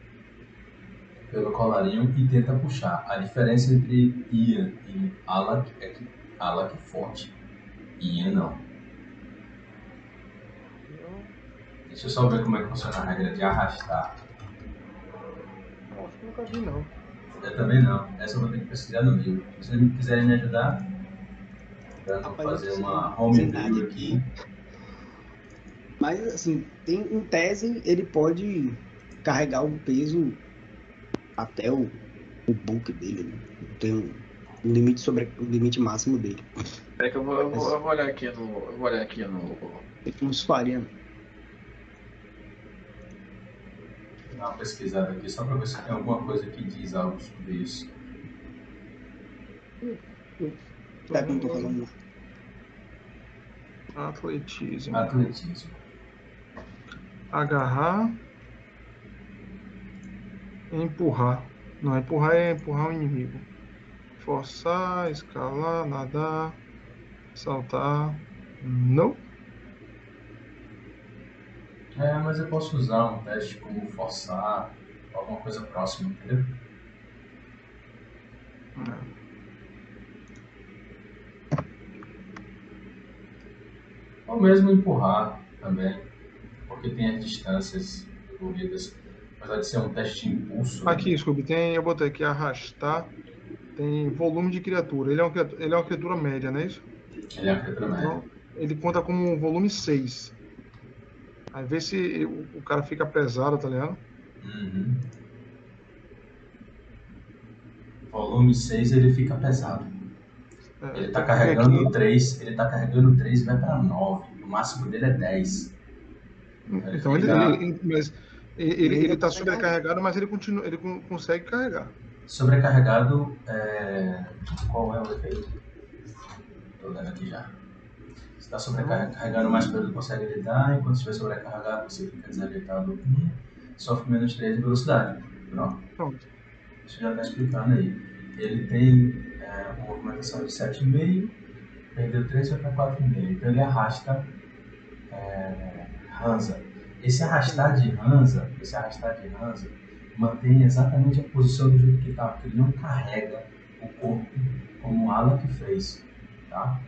pelo colarinho e tenta puxar. A diferença entre Ian e Alak é que Alak é forte. Ian não. Deixa eu só ver como é que funciona a regra de arrastar. Eu acho que nunca vi, não. Eu também não. Essa eu vou ter que pesquisar no livro. Se vocês quiserem me ajudar, Rapaz, fazer uma nada aqui. Mas assim, tem em tese ele pode carregar o peso até o, o bulk dele. Né? Tem um, um limite sobre o limite máximo dele. É que eu vou, eu vou, eu vou olhar aqui no. Eu vou olhar aqui no. Uns 40. Vou dar uma pesquisada aqui só pra ver se tem alguma coisa que diz algo sobre isso. Tá eu não tô falando. Atletismo. Atletismo. Agarrar. Empurrar. Não, empurrar é empurrar o inimigo. Forçar, escalar, nadar, saltar. Não. É, mas eu posso usar um teste como forçar, alguma coisa próxima, entendeu? É. Ou mesmo empurrar também, porque tem as distâncias envolvidas. Apesar de ser um teste de impulso. Aqui, Scooby, tem. Eu botei aqui arrastar. Tem volume de criatura. Ele é, um, criatura- ele é uma criatura média, não é isso? Ele é uma criatura média. Então, ele conta como um volume 6. Aí vê se o, o cara fica pesado, tá ligado? Uhum. Volume 6 ele fica pesado. É, Ele tá porque carregando aqui- 3, ele tá carregando 3 e vai pra 9. O máximo dele é 10. Então ele, fica- ele- ele- mas ele, ele, Ele ele tá sobrecarregado, mas ele continua, ele con- consegue carregar. Sobrecarregado, é... qual é o efeito? Tô lendo aqui já. Você está sobrecarregando mais pelo que consegue lidar, enquanto estiver sobrecarregado, você fica desajeitado um, sofre menos 3 de velocidade. Pronto. Pronto. Isso já está explicando aí. Ele tem é, uma movimentação de 7,5, perdeu 3 foi para 4,5. Então ele arrasta é, Hansa. Esse arrastar de Hansa, esse arrastar de Hansa, mantém exatamente a posição do jeito que está, porque ele não carrega o corpo como o Alak fez, tá?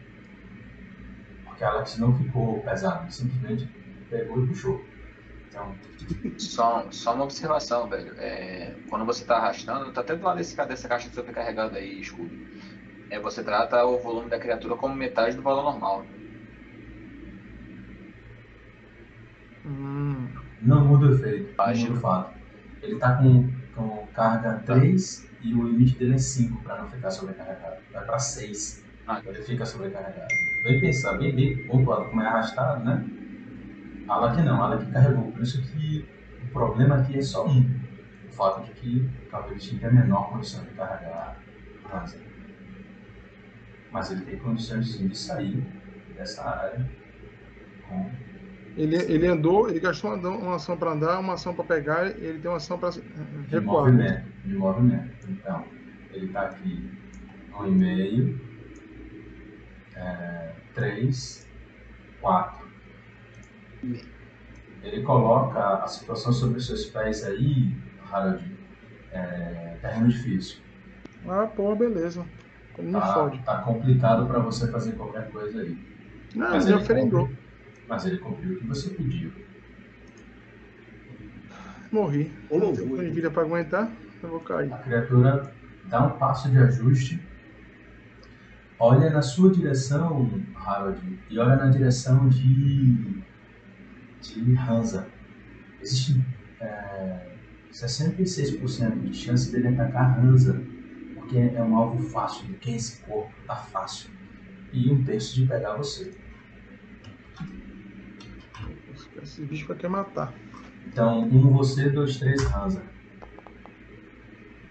Porque Alex não ficou pesado, simplesmente pegou e puxou. Então, Só, só uma observação, velho. É, quando você tá arrastando, tá até do lado desse, dessa caixa sobrecarregada aí, escudo. É, você trata o volume da criatura como metade do valor normal. Hum, não muda o efeito, muda o fato. Ele está com, com carga 3 e o limite dele é 5 para não ficar sobrecarregado. Vai para 6. Ah, Ele fica sobrecarregado. Bem pensado, bem, bem pontuado, como é arrastado, né? Ala que não, ala que carregou. Por isso que o problema aqui é só um. O fato de que o cavalete tem a menor condição de carregar a asa. Mas ele tem condições de sair dessa área com ele, ele andou, ele gastou uma, uma ação para andar, uma ação para pegar, e ele tem uma ação para de recuar. movimento, de movimento. Então, ele está aqui um e meio, é, três, quatro. Ele coloca a situação sobre os seus pés aí, Harold, é, terreno difícil. Ah, pô, beleza. Ele não Tá, fode. tá complicado para você fazer qualquer coisa aí. Não, Mas ele oferendou. cumpriu. Mas ele cumpriu o que você pediu. Morri. Ô, Não tenho de vida para aguentar, eu vou cair. A criatura dá um passo de ajuste, olha na sua direção, Harold, e olha na direção de, de Hansa. Existe é, 66% de chance dele atacar Hansa, porque é um alvo fácil, de quem esse corpo tá fácil. E um terço de pegar você. Esse bicho vai querer matar. Então, um você, dois, três, Hansa.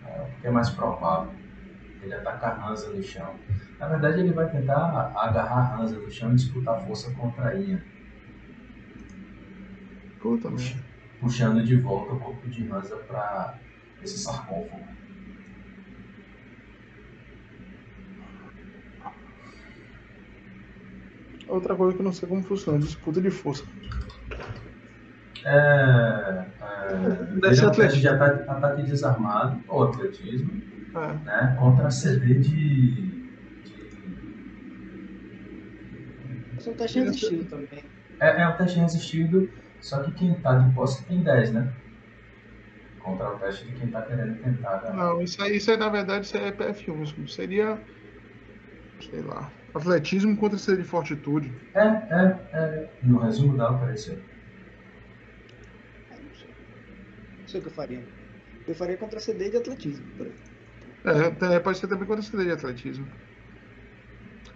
É, o que é mais provável? Ele atacar Hansa no chão. Na verdade, ele vai tentar agarrar Hansa no chão e disputar força contra a Ian, Puta merda. puxando de volta o corpo de Hansa para esse sarcófago. Outra coisa que eu não sei como funciona, disputa de força. É, é, Deve ser é um teste atletismo. de ataque, ataque desarmado ou atletismo É. né, contra CD de, de São testes resistindo também. É, é um teste resistido, só que quem tá de posse tem 10, né? Contra o teste de quem tá querendo tentar. Né? Não, isso aí, isso aí na verdade isso é PF1. Isso seria. Sei lá. Atletismo contra CD de fortitude. É, é, é. No resumo dela apareceu. Ah, não sei. Não sei o que eu faria. Eu faria contra CD de atletismo. por. É, tem- pode ser também contra CD de atletismo.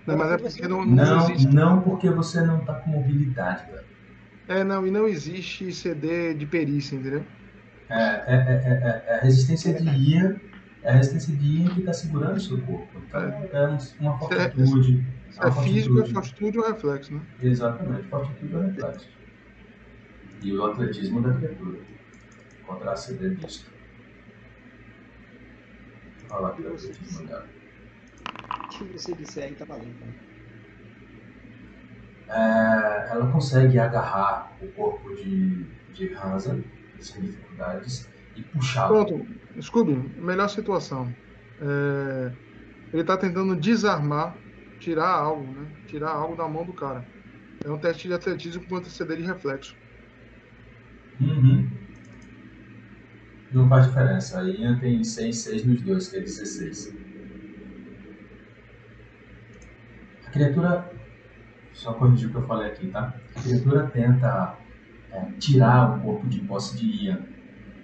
Não, mas é porque não, não Não, existe. não porque você não tá com mobilidade, velho. É, não, e não existe CD de perícia, entendeu? É, é, é, é, é a resistência de IA, é a resistência de IA que tá segurando o seu corpo. Então, é um- uma fortitude. É físico, é fortitude. fortitude ou reflexo, né? Exatamente, fortitude é reflexo. E o atletismo da criatura. Contra a CD disto. Olha lá o atletismo dela. O que você disser aí tá valendo. Né? É, ela consegue agarrar o corpo de, de Hansa sem dificuldades e puxá-lo. Pronto, Scooby, melhor situação. É, ele tá tentando desarmar, tirar algo, né? Tirar algo da mão do cara. É um teste de atletismo contra CD de reflexo. Uhum. Não faz diferença. A Ian tem 6, 6 nos dois, que é 16. A criatura. Só corrigir o que eu falei aqui, tá? A criatura tenta é, tirar o corpo de posse de Ian.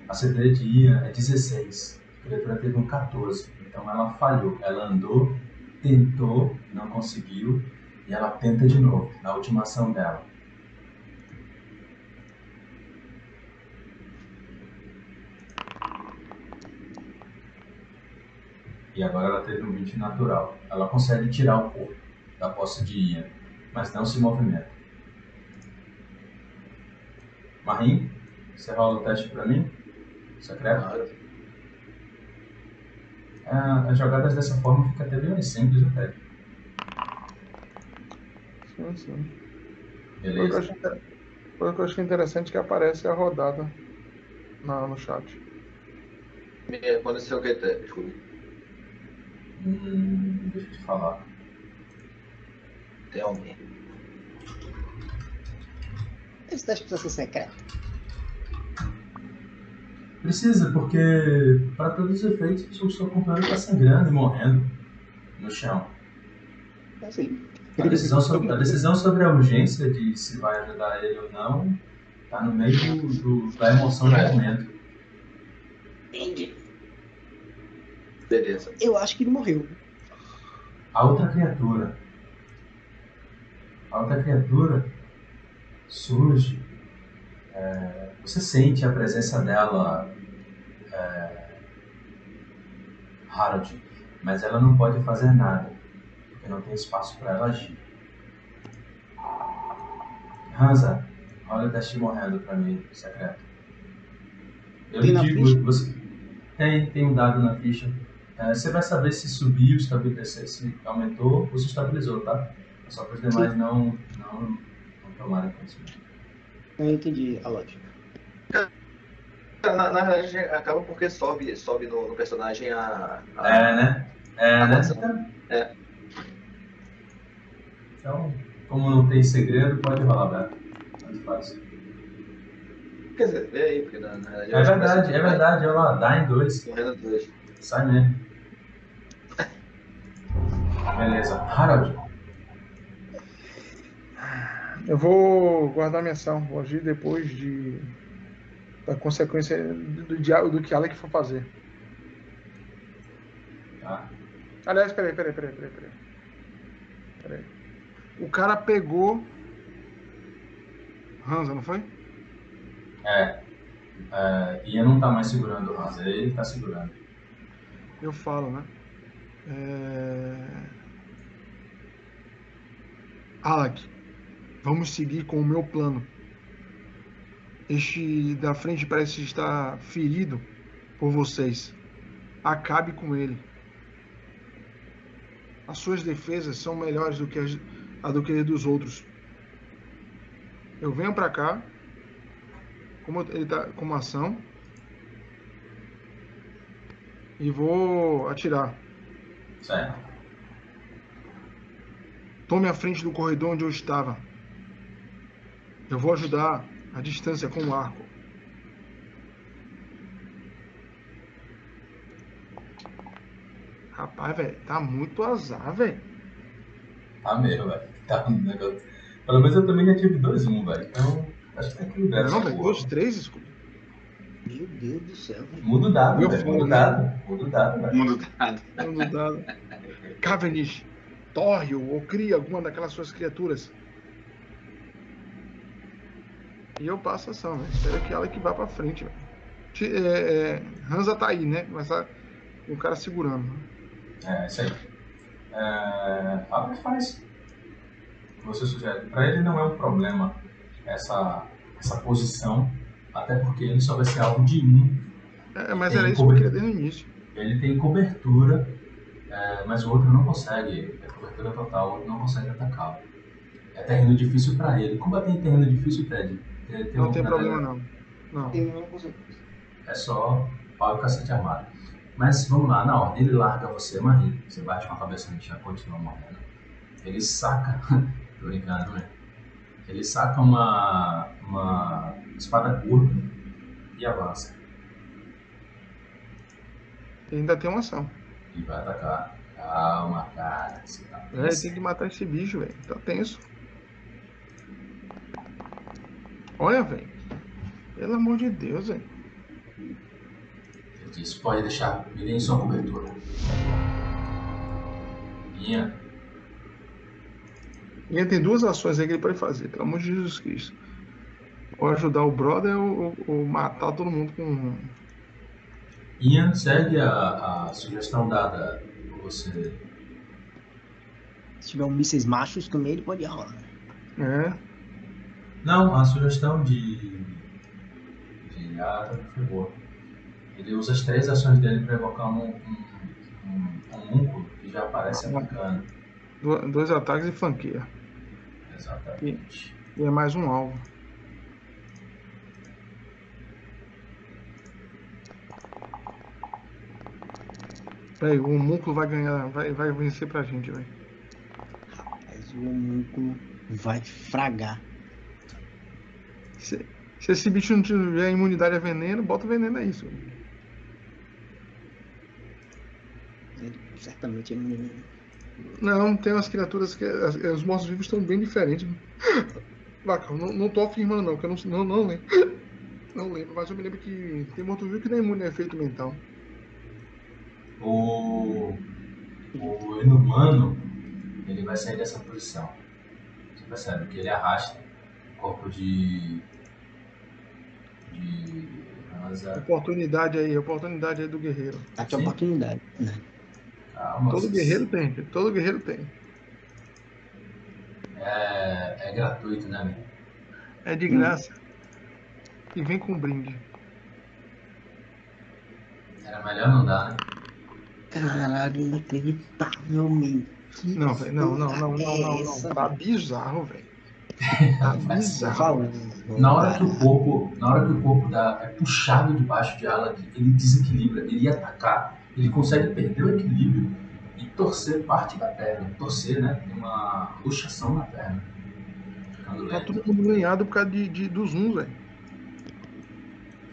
A CD de Ian é 16. A criatura teve um 14. Então ela falhou. Ela andou, tentou, não conseguiu. E ela tenta de novo, na última ação dela. E agora ela teve um 20 natural. Ela consegue tirar o corpo da posse de Ian, mas não se movimenta. Marim, você rola o teste pra mim? Secreto? Claro. Ah, as jogadas dessa forma fica até bem mais simples até. Sim, sim. Beleza. o que eu achei interessante que aparece a rodada na, no chat. Me aconteceu o que? Té? Desculpa. Hum, deixa eu te falar. Alguém. Esse teste precisa ser secreto. Precisa, porque para todos os efeitos o seu companheiro está sangrando e morrendo no chão. Assim. A decisão, sobre, a decisão sobre a urgência de se vai ajudar ele ou não está no meio do, do- da emoção do momento. Entendi. Beleza. Eu acho que ele morreu. A outra criatura. A outra criatura surge. é, você sente a presença dela, é, Harold, mas ela não pode fazer nada, porque não tem espaço para ela agir. Hansa, olha o teste morrendo para mim, secreto. Eu Tem digo, ficha? você tem, tem um dado na ficha. É, você vai saber se subiu, se aumentou ou se estabilizou, tá? É só para os demais não, não, não tomarem conhecimento. Eu entendi a lógica. Na, na verdade, acaba porque sobe, sobe no, no personagem a. a- É, né? É, A né? Então, é. então, como não tem segredo, pode rolar, Beto. Tanto faz. Quer dizer, vê aí, porque na, na verdade. É verdade, é verdade. Olha lá, dá em dois. Morrendo dois. Sai mesmo. [LAUGHS] Beleza. Harold, Eu vou guardar minha ação, vou agir depois de da consequência do, diálogo do que Alec for fazer. tá? Aliás, peraí, peraí, peraí, peraí, peraí. Peraí. O cara pegou. Hansa, não foi? É. é Ian não tá mais segurando o Hansa, ele tá segurando. Eu falo, né? É... Alec, vamos seguir com o meu plano. Este da frente parece estar ferido por vocês. Acabe com ele. As suas defesas são melhores do que as, a do que dos outros. Eu venho pra cá, como ele tá como ação, e vou atirar. Certo. Tome a frente do corredor onde eu estava. Eu vou ajudar a distância com o arco. Rapaz, velho, tá muito azar, velho. Tá mesmo, velho. Tá um negócio. Pelo menos eu também já tive 2-1, velho. Então, acho que tá equilibrado. Não, essa velho, porra. dois, três escudo. Meu Deus do céu. Muda o dado, velho. Muda o né? dado. Muda o dado, velho. Mundo dado. Não dado. Cavendish, torre ou cria alguma daquelas suas criaturas. E eu passo a ação, velho. Espero que ela que vá pra frente, velho. É, é, Hansa tá aí, né? Mas tá com o cara segurando. né? É, isso aí. É, o que faz. Você sugere. Pra ele não é um problema essa, essa posição, até porque ele só vai ser alvo de um. É, mas Tem era isso que eu queria desde o início. Ele tem cobertura, é, mas o outro não consegue. É cobertura total, o outro não consegue atacá-lo. É terreno difícil pra ele. Combater em terreno difícil, Ted. Tem, tem Não tem galera- problema, não. Não. Não consigo. É só pau e cacete armado. Mas vamos lá, na ordem, ele larga você, Marie. Você bate com a cabeça no chão e continua morrendo. Ele saca. [LAUGHS] Tô brincando, né? Ele saca uma, uma espada curta e avança. E ainda tem uma ação. E vai atacar. Calma, cara. Você tá É, tem que matar esse bicho, velho. Tá tenso. Olha, velho. Pelo amor de Deus, velho. Disse, pode deixar. Me deem sua cobertura. Minha. E ele tem duas ações aí que ele pode fazer, pelo amor de Jesus Cristo. Ou ajudar o brother ou, ou- ou matar todo mundo com. Ian segue a, a sugestão dada por você. Se tiver um mísseis machos também, ele pode rolar. É. Não, a sugestão de. de ah, também foi boa. Ele usa as três ações dele para evocar um, um, um homúnculo que já aparece atacando. do- Dois ataques e flanqueia. Exatamente. E é mais um alvo. Peraí, o homúnculo vai ganhar. Vai, vai vencer pra gente, velho. Mas o homúnculo vai fragar. Se, se esse bicho não tiver imunidade a veneno, bota veneno aí, isso. Ele certamente é menino. Não, tem umas criaturas que. as- os mortos-vivos estão bem diferentes. Vaca, não, não tô afirmando não, que eu não, não, não lembro. Não lembro, mas eu me lembro que tem morto-vivo que não é imune a efeito mental. O. O inumano, ele vai sair dessa posição. Você percebe que ele arrasta o corpo de. Oportunidade aí, oportunidade aí do guerreiro. Tá aqui a oportunidade. Né? Calma, Todo guerreiro tem, todo guerreiro tem. É, é gratuito, né? É de graça. E vem com brinde. Era melhor não dar, né? Caralho, inacreditavelmente. Não, velho, não, não, não, não, não, não. Tá bizarro, velho. Tá [LAUGHS] bizarro. Na hora que o corpo, na hora que o corpo dá, é puxado debaixo de ala, ele desequilibra, ele ia atacar, ele consegue perder o equilíbrio e torcer parte da perna. Torcer, né? Tem uma luxação na perna. Tá todo mundo ganhado por causa de, de, dos uns, velho.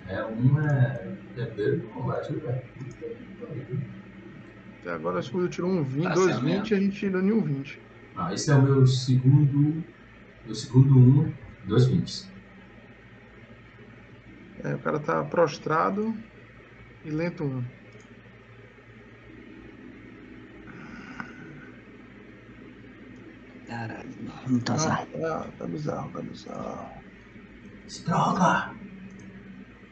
É um é. Beber do combate, velho. Até agora acho que eu tirou um 20, Tá dois certo 20 e a gente tirou nenhum 20. Ah, esse é o meu segundo. Meu segundo um, dois 20. É, o cara tá prostrado e lento um. Caralho, não tá Ah, tá, tá bizarro, tá bizarro. Droga!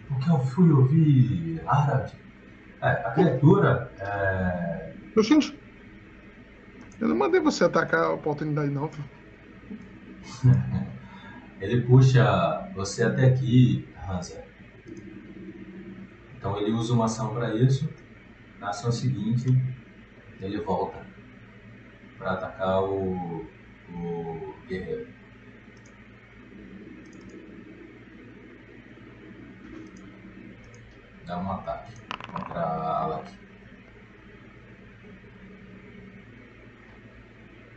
Porque eu fui ouvir Arad. É, a criatura é. Meu gente, eu não mandei você atacar a oportunidade não, filho. [LAUGHS] Ele puxa você até aqui, Hansa. Então ele usa uma ação para isso. Na ação seguinte, ele volta para atacar o, o guerreiro. Dá um ataque contra a Alak.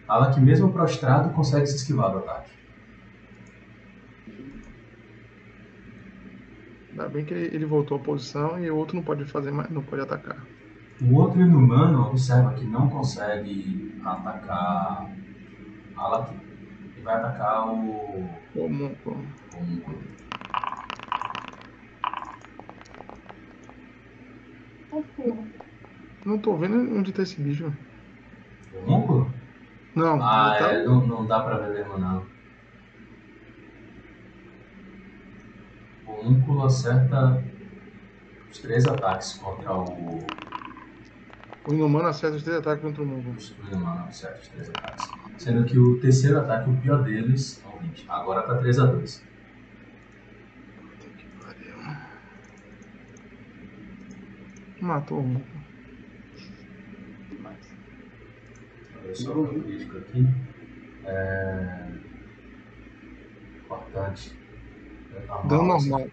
Alak, mesmo prostrado, consegue se esquivar do ataque. Ainda bem que ele, voltou à posição e o outro não pode fazer mais, não pode atacar. O outro inumano observa que não consegue atacar Alak. E vai atacar o. O homúnculo. o. Não tô vendo onde tá esse bicho. O? Não, Ah, ele tá- é, não, não dá pra ver mesmo não. O homúnculo acerta os três ataques contra o. o inumano acerta os três ataques contra o homúnculo. Os não acerta os três ataques. Sendo que o terceiro ataque, o pior deles, é um 20. Agora tá 3x2. Matou o homúnculo. Olha só o crítico aqui. É. Importante. É normal, você-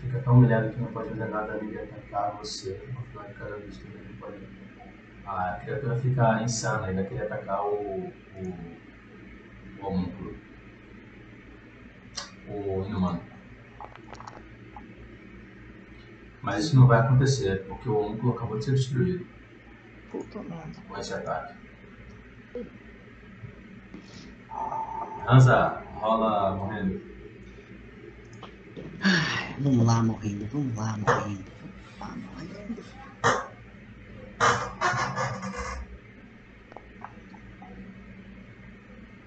fica tão humilhado que não pode fazer nada além de atacar você. No final de cada vez também não pode. A criatura fica insana, ainda queria atacar o. o. o homúnculo. O inumano. Mas isso não vai acontecer, porque o homúnculo acabou de ser destruído Puta merda. com esse ataque. Hansa, rola morrendo. Vamos lá, morrendo. Vamos lá, morrendo. Vamos lá, morrendo.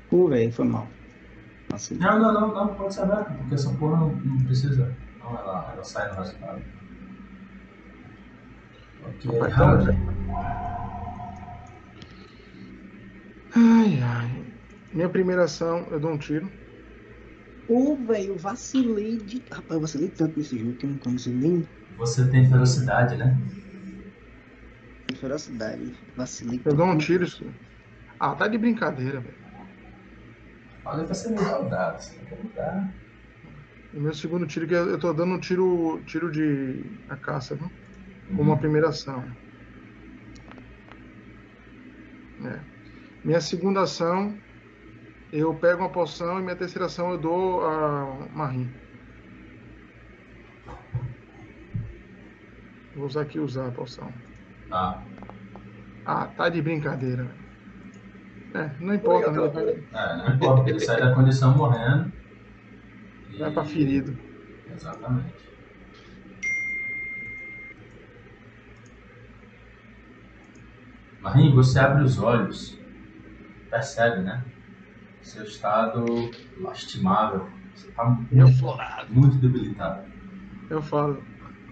Pô, velho, foi mal. Assim, Não, não, não, não, pode ser aberto, porque essa porra não, não precisa. Não, ela, ela sai no resultado. Ok, Hansa. Ai, ai. Minha primeira ação, eu dou um tiro. Pô, velho, eu vacilei de. Rapaz, eu vacilei tanto nesse jogo que eu não consigo nem Você tem ferocidade, né? ter ferocidade. Vacilei Eu dou um tiro. isso- Ah, tá de brincadeira, velho. Falei pra você mudar o dado, você tem que mudar. O meu segundo tiro, que eu eu tô dando um tiro, tiro de a caça, viu? Como uma primeira ação. É. Minha segunda ação, eu pego uma poção e minha terceira ação eu dou a Marim. Vou usar aqui usar a poção. Tá. Ah, tá de brincadeira. É, não importa, né? Vai, É, não importa, porque ele sai da condição morrendo. e- vai pra ferido. Exatamente. Marinho, você abre os olhos, percebe, né? Seu estado lastimável. Você está Eu, muito debilitado. eu falo,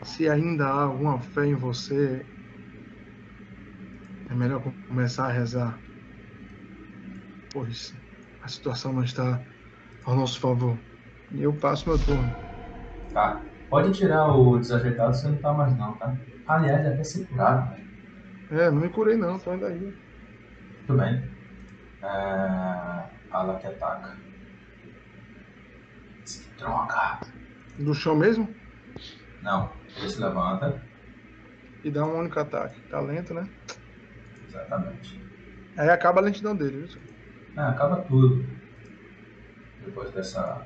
se ainda há alguma fé em você, é melhor começar a rezar. Pois a situação não está ao nosso favor. E eu passo meu turno. Tá? Pode tirar o desajeitado, você não tá mais não, tá? Aliás, até ser curado, né? É, não me curei não, tô ainda aí. Tudo bem. É... Ala que ataca. Droga! Do chão mesmo? Não, ele se levanta. E dá um único ataque. Tá lento, né? Exatamente. Aí acaba a lentidão dele, viu? É, acaba tudo. Depois dessa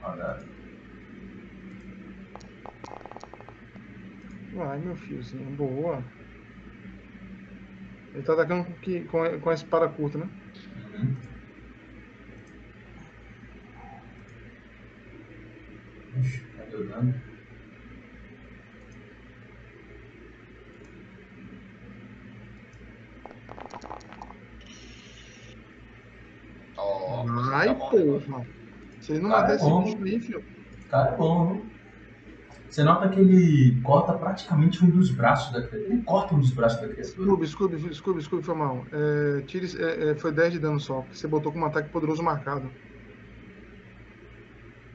rodada. Vai, meu fiozinho. Boa. Ele tá atacando com, que, com, com a espada curta, né? Ixi, cadê o dano? Ó, Ai, tá porra. Se ele não Cara, matar é esse bicho aí, filho. Cara é bom, viu? Você nota que ele corta praticamente um dos braços da criatura. Ele corta um dos braços da criatura. Scooby, Scooby, Scooby, Scooby, foi mal. É, tire, é, é, foi 10 de dano só, porque você botou com um ataque poderoso marcado.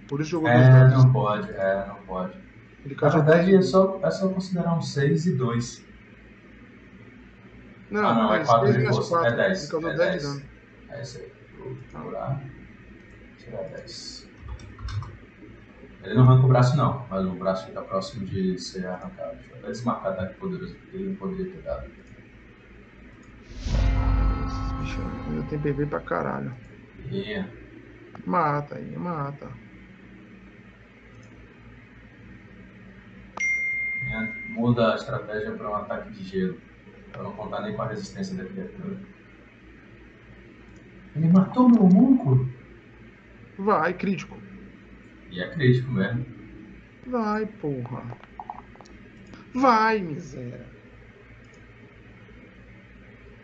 Por isso jogou dois É, dados. não pode, é, não pode. Ele Na verdade, 10 é só, é só considerar um 6 e 2. Não, Ah, não, é mas quatro seis de mais força, quatro. é 10, Ele causou é 10 de 10. dano. É isso aí. Vou procurar. Tirar 10. Ele não arranca o braço, não, mas o braço fica próximo de ser arrancado. Deixa eu até desmarcar ataque poderoso, porque ele não poderia ter dado. Esses bichos ainda tem PV pra caralho. E Mata aí, mata. muda a estratégia para um ataque de gelo. Para não contar nem com a resistência da criatura. Ele matou meu homúnculo? Vai, crítico. E é crítico mesmo. Vai, porra. Vai, miséria.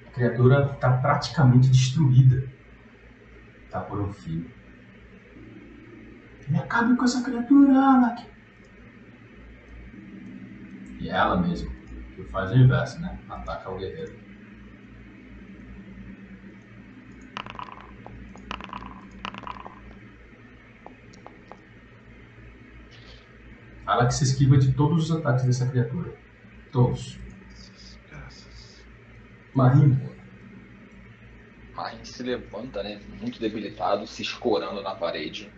A criatura tá praticamente destruída. Tá por um fio. Me acabe com essa criatura, Alak. E é ela mesmo, que faz o inverso, né? Ataca o guerreiro. Alak se esquiva de todos os ataques dessa criatura. Todos. Marinho, Marin se levanta, né? Muito debilitado, se escorando na parede.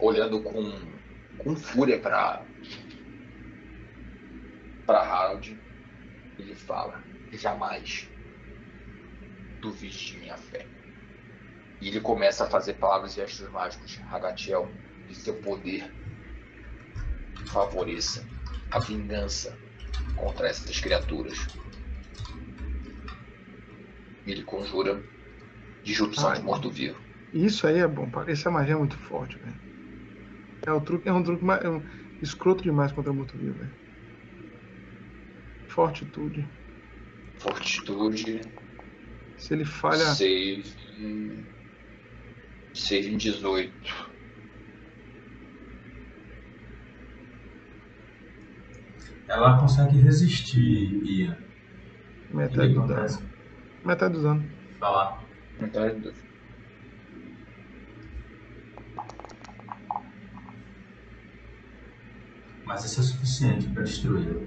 Olhando com, com fúria para para Harold. Ele fala: Jamais duvide de minha fé. E ele começa a fazer palavras e gestos mágicos. Ragatiel, que seu poder favoreça a vingança contra essas criaturas. Ele conjura disrupção de Ai. morto-vivo. Isso aí é bom. Essa magia é muito forte, velho. É, o truque, é um truque mais, é um escroto demais contra morto-vivo, velho. Fortitude. Fortitude, Se ele falha. save, save em 18. Ela consegue resistir, Ian. O que Metade do dano. acontece? Metade do dano. Mas isso é suficiente para destruí-la.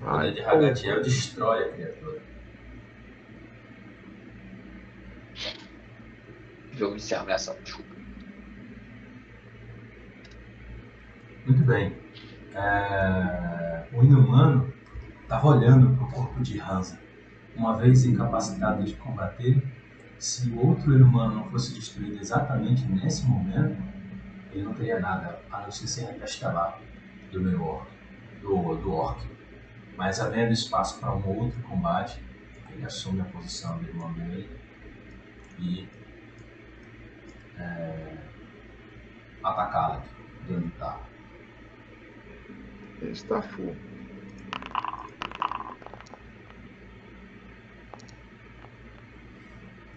O poder Vai, de pô. Ragatiel destrói a criatura. eu encerro minha ação, desculpa. Muito bem. É, O inumano estava olhando para o corpo de Hansa. Uma vez incapacitado de combater, se o outro inumano não fosse destruído exatamente nesse momento, ele não teria nada a não ser ser repestelar do meu orc, do, do orc. Mas havendo espaço para um outro combate, ele assume a posição do irmão dele e é, atacá-la de onde está. Esse tá full.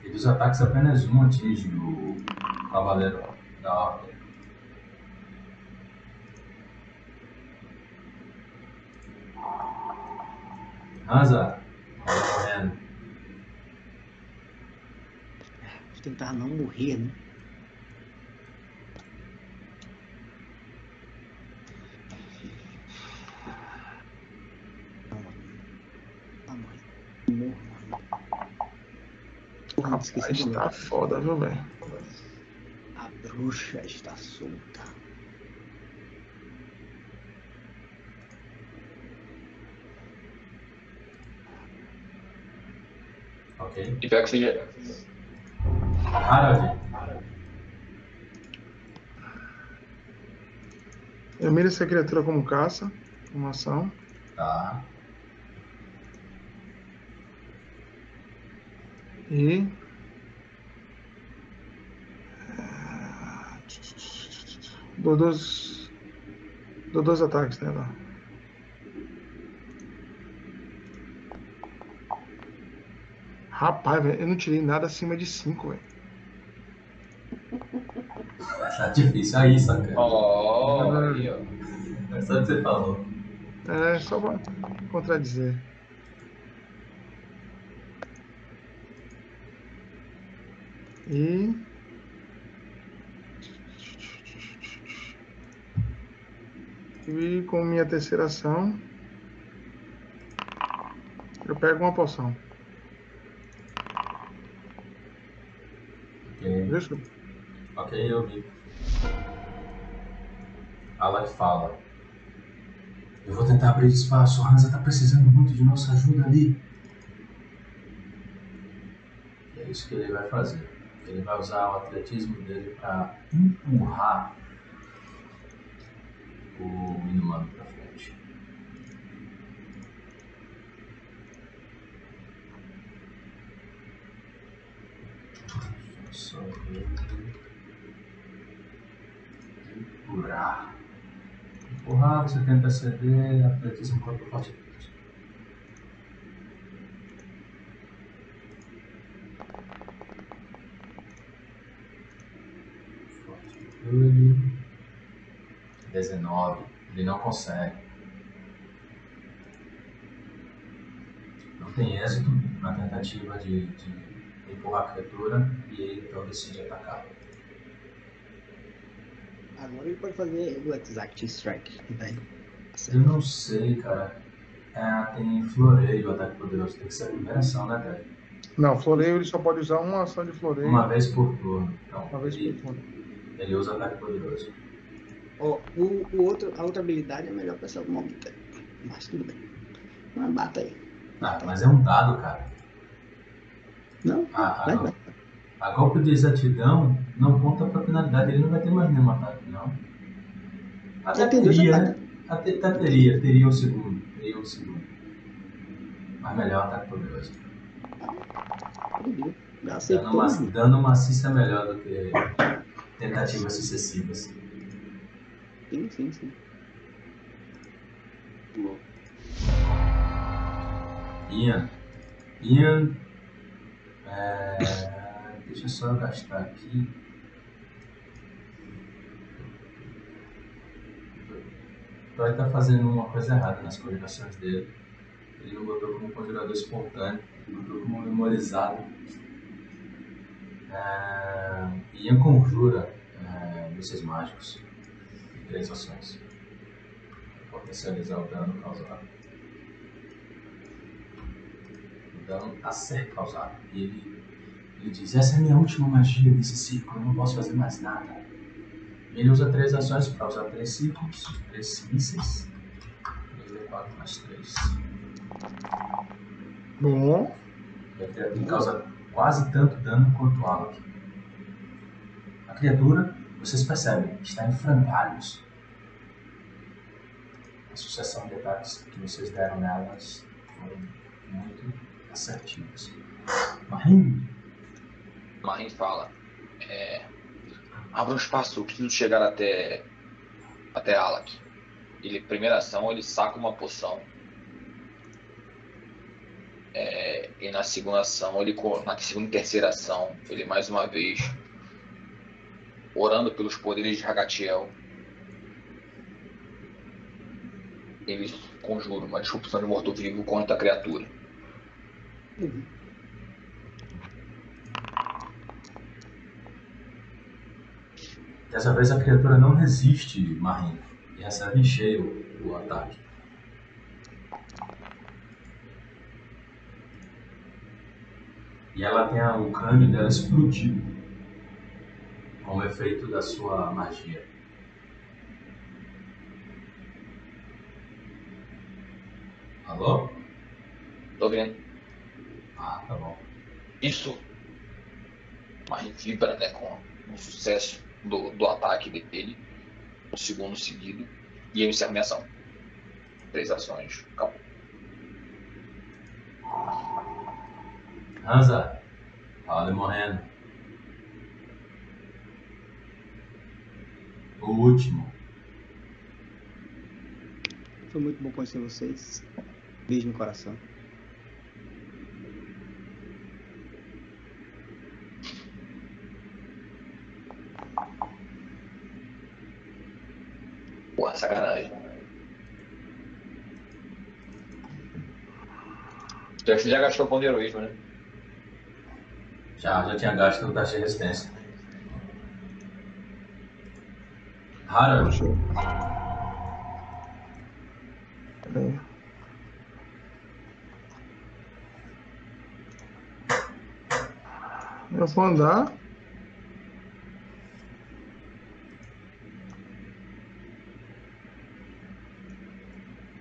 E dos ataques, apenas um atinge o cavaleiro da ordem. Hansa, correndo. Vou tentar não morrer, né? Não, não morre. Não morro, morre. Porra, Rapaz, esqueci do tá foda, viu, velho? A bruxa está solta. Ok. E pega que seja. Harald, Eu miro essa criatura como caça. Uma ação. tá. E. Dou dois. Dou dois ataques nela. Rapaz, velho, eu não tirei nada acima de 5, velho. [LAUGHS] Tá difícil aí, sacana. Oh, aí, ó. É só o que você falou. É, só pra contradizer. E. E com minha terceira ação. Eu pego uma poção. Ok, ok, eu vi. Alak fala. Eu vou tentar abrir espaço. O Hansa tá precisando muito de nossa ajuda ali. É isso que ele vai fazer. Ele vai usar o atletismo dele para empurrar o minimap para frente. Só empurrar. Empurrar, você tenta ceder, atletismo corpo forte. Fortitude. 19. Ele não consegue. Não tem êxito na tentativa de, de empurrar a criatura e ele então decide atacar. Agora ele pode fazer o Exact Strike. Né? Eu não sei, cara. É, tem floreio o ataque poderoso. Tem que ser a primeira ação, né, velho? Não, floreio ele só pode usar uma ação de floreio. Uma vez por turno. Então, Uma vez ele, por turno. ele usa ataque poderoso. Ó, o, o outro, a outra habilidade é melhor pra essa mob tempo. Mas tudo bem. Mas bata aí. Ah, mas é um dado, cara. Não? A, Vai, a, vai. a golpe de exatidão não conta pra penalidade. Ele não vai ter mais nenhum ataque, não. Até teria, né? Até, até teria. Teria o segundo. Teria o segundo. Mas melhor ataque poderoso. Bem. Já Dando, uma, né? é melhor do que tentativas sucessivas. Sim, sim, sim. Ian. Ian. É, deixa eu só gastar aqui. O Toy tá fazendo uma coisa errada nas conjurações dele. Ele não botou como conjurador espontâneo, ele botou como memorizado. É, Ian conjura é, mágicos três ações. Potencializar o dano causado. O dano a ser causado. E ele, ele diz: Essa é a minha última magia desse ciclo, eu não posso fazer mais nada. Ele usa três ações para usar três ciclos, três mísseis. 2d4 mais 3. Bom. E criatura causa quase tanto dano quanto o Alok. A criatura, vocês percebem, está em frangalhos. A sucessão de ataques que vocês deram nelas foram muito assertivos. Marim, Marim fala. É, abra um espaço, eu preciso chegar até. até Alak. Ele, primeira ação, ele saca uma poção. É, e na segunda ação, ele, na segunda e terceira ação, ele mais uma vez, orando pelos poderes de Ragatiel, ele conjura uma disrupção de morto-vivo contra a criatura. Dessa vez a criatura não resiste, Marim, e recebe em cheio o ataque. E ela tem o crânio dela explodido efeito da sua magia. Alô? Tô vendo. Ah, tá bom. Isso. Marim vibra né, com o sucesso do, do ataque dele. O segundo seguido. E eu encerro minha ação. Três ações. Acabou. Hansa, fala morrendo. O último. Foi muito bom conhecer vocês. Beijo no coração. Porra, sacanagem. Já, já gastou ponto de heroísmo, né? Já, já tinha gasto o teste de resistência. Peraí. Eu vou andar.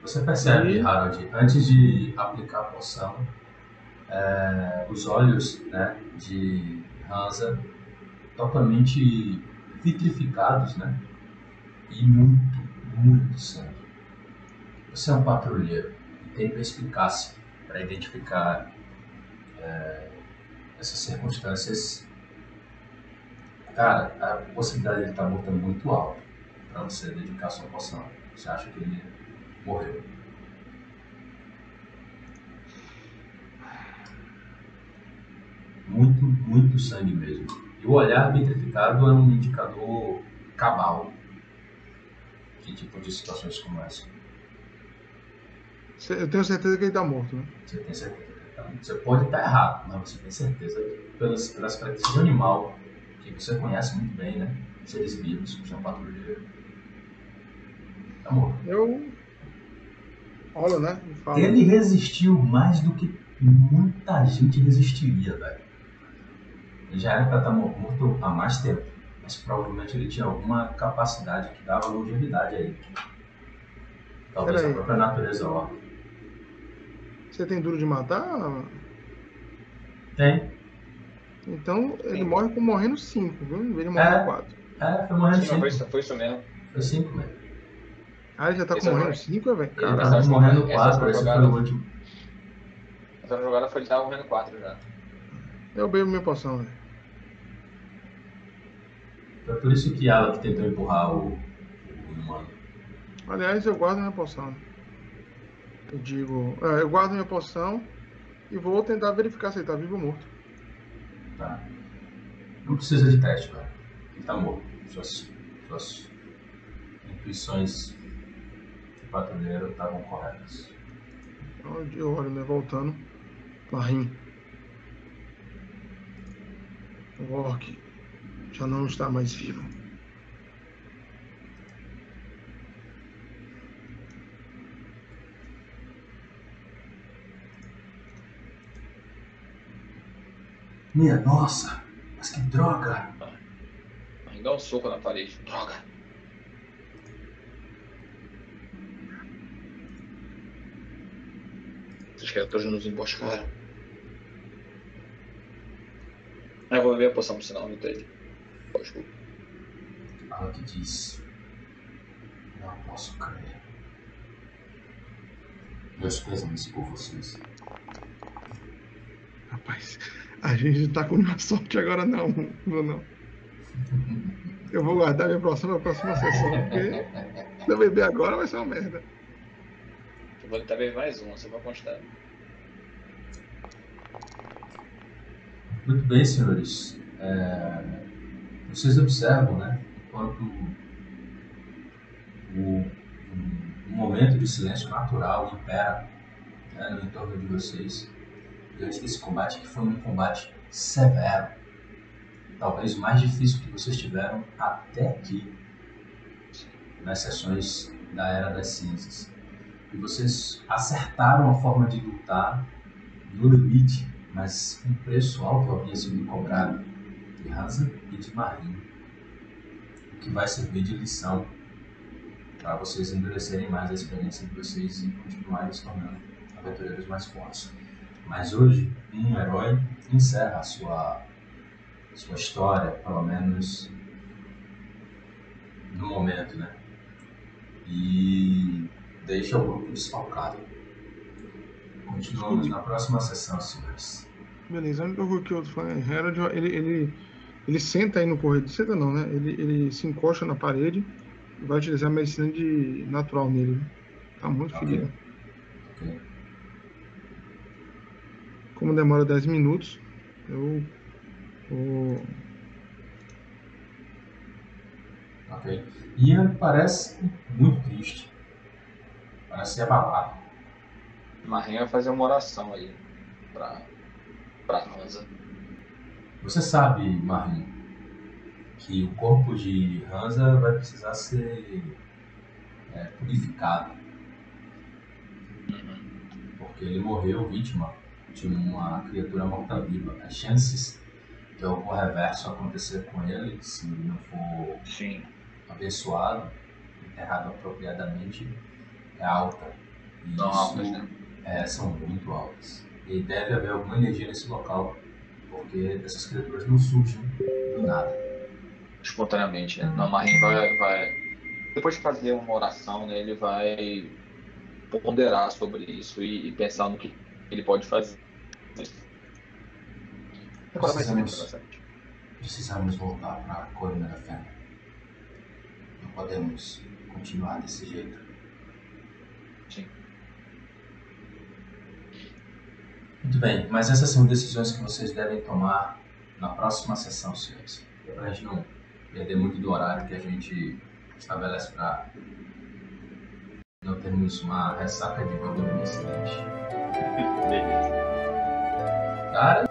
você percebe, E- Harold, antes de aplicar a poção, é, os olhos né, de Hansa totalmente vitrificados, né? E muito, muito sangue. Você é um patrulheiro e tem perspicácia para identificar é, essas circunstâncias. Cara, a possibilidade de ele estar morto é muito alta para você dedicar sua poção. Você acha que ele morreu. Muito, muito sangue mesmo. E o olhar vitrificado é um indicador cabal de tipo de situações como essa. Eu tenho certeza que ele tá morto, né? Você tem certeza que ele tá morto. Você pode estar errado, mas você tem certeza pelas, pelas características do animal, que você conhece muito bem, né? Seres vivos, como são patrulheiro. Tá morto. Eu. Olha, né? Ele resistiu mais do que muita gente resistiria, velho. Ele já era pra estar morto há mais tempo, mas provavelmente ele tinha alguma capacidade que dava longevidade a ele. Talvez a Peraí. própria natureza ó. Você tem duro de matar? Tem. Então ele morre com morrendo 5, viu? Em vez de É. morrer 4. É, foi morrendo Sim, cinco. foi, isso, foi isso mesmo. Foi cinco, velho. Ah, ele já tá com é morrendo o- 5, velho? Ele Caralho. Tava jogada- morrendo essa quatro, esse foi o último. Essa jogada foi ele tava morrendo 4 já. Eu bebo minha poção, velho. Foi por isso que ela que tentou empurrar o, o humano. Aliás, eu guardo minha poção. Eu digo. é, eu guardo minha poção e vou tentar verificar se ele tá vivo ou morto. Tá? Não precisa de teste, velho. Ele tá morto. Suas, suas intuições de patrulheiro estavam corretas. Então eu olho, né? Voltando. Marim. O orc já não está mais vivo. Minha nossa, mas que droga! Aí dá um soco na parede. Droga. Essas criaturas nos emboscaram. Ah, Eu vou beber a poção pro sinal, não ele. Ela que diz. Não posso crer. Meus pêsames por vocês. Rapaz, a gente não tá com nenhuma [LAUGHS] sorte agora não, Bruno. Eu vou guardar minha próxima, próxima sessão, porque se eu beber agora vai ser uma merda. Eu vou tentar beber mais uma, só pra constar. Muito bem, senhores. É, vocês observam, né? Enquanto o, um momento de silêncio natural impera né, no entorno de vocês, diante desse combate que foi um combate severo, talvez o mais difícil que vocês tiveram até aqui nas sessões da Era das Cinzas. E vocês acertaram a forma de lutar no limite, mas um preço alto havia sido cobrado de Hansa e de Marinho, o que vai servir de lição para vocês endurecerem mais a experiência de vocês e continuarem se tornando aventureiros mais fortes. Mas hoje, um herói encerra a sua, sua história, pelo menos no momento, né? E deixa o grupo desfalcado. Continuamos na próxima sessão, senhores. Beleza, única coisa que eu falando é Herald, ele, ele, ele senta aí no corredor, senta não, né? Ele, ele se encosta na parede e vai utilizar a medicina de natural nele. Né? Tá muito ferido. Ok? Como demora 10 minutos, eu vou. Ok. Ian parece muito triste. Parece abalado. Marinha vai fazer uma oração aí pra, pra Hansa. Você sabe, Marinho, que o corpo de Hansa vai precisar ser é, purificado. Porque ele morreu vítima de uma criatura morta-viva. As chances de algum reverso acontecer com ele, se não for Sim. abençoado, enterrado apropriadamente, é alta. E São altas, né? É, são muito altas. E deve haver alguma energia nesse local, porque essas criaturas não surgem do nada. Espontaneamente, né? Não, Marinho vai, vai. Depois de fazer uma oração, né, ele vai ponderar sobre isso e, e pensar no que ele pode fazer. Agora Precisamos, precisamos voltar para a colina da fenda. Não podemos continuar desse jeito. Sim. Muito bem, mas essas são decisões que vocês devem tomar na próxima sessão, senhores. Para a gente não perder muito do horário que a gente estabelece para não termos uma ressaca de acidente. Beleza. [LAUGHS] Cara,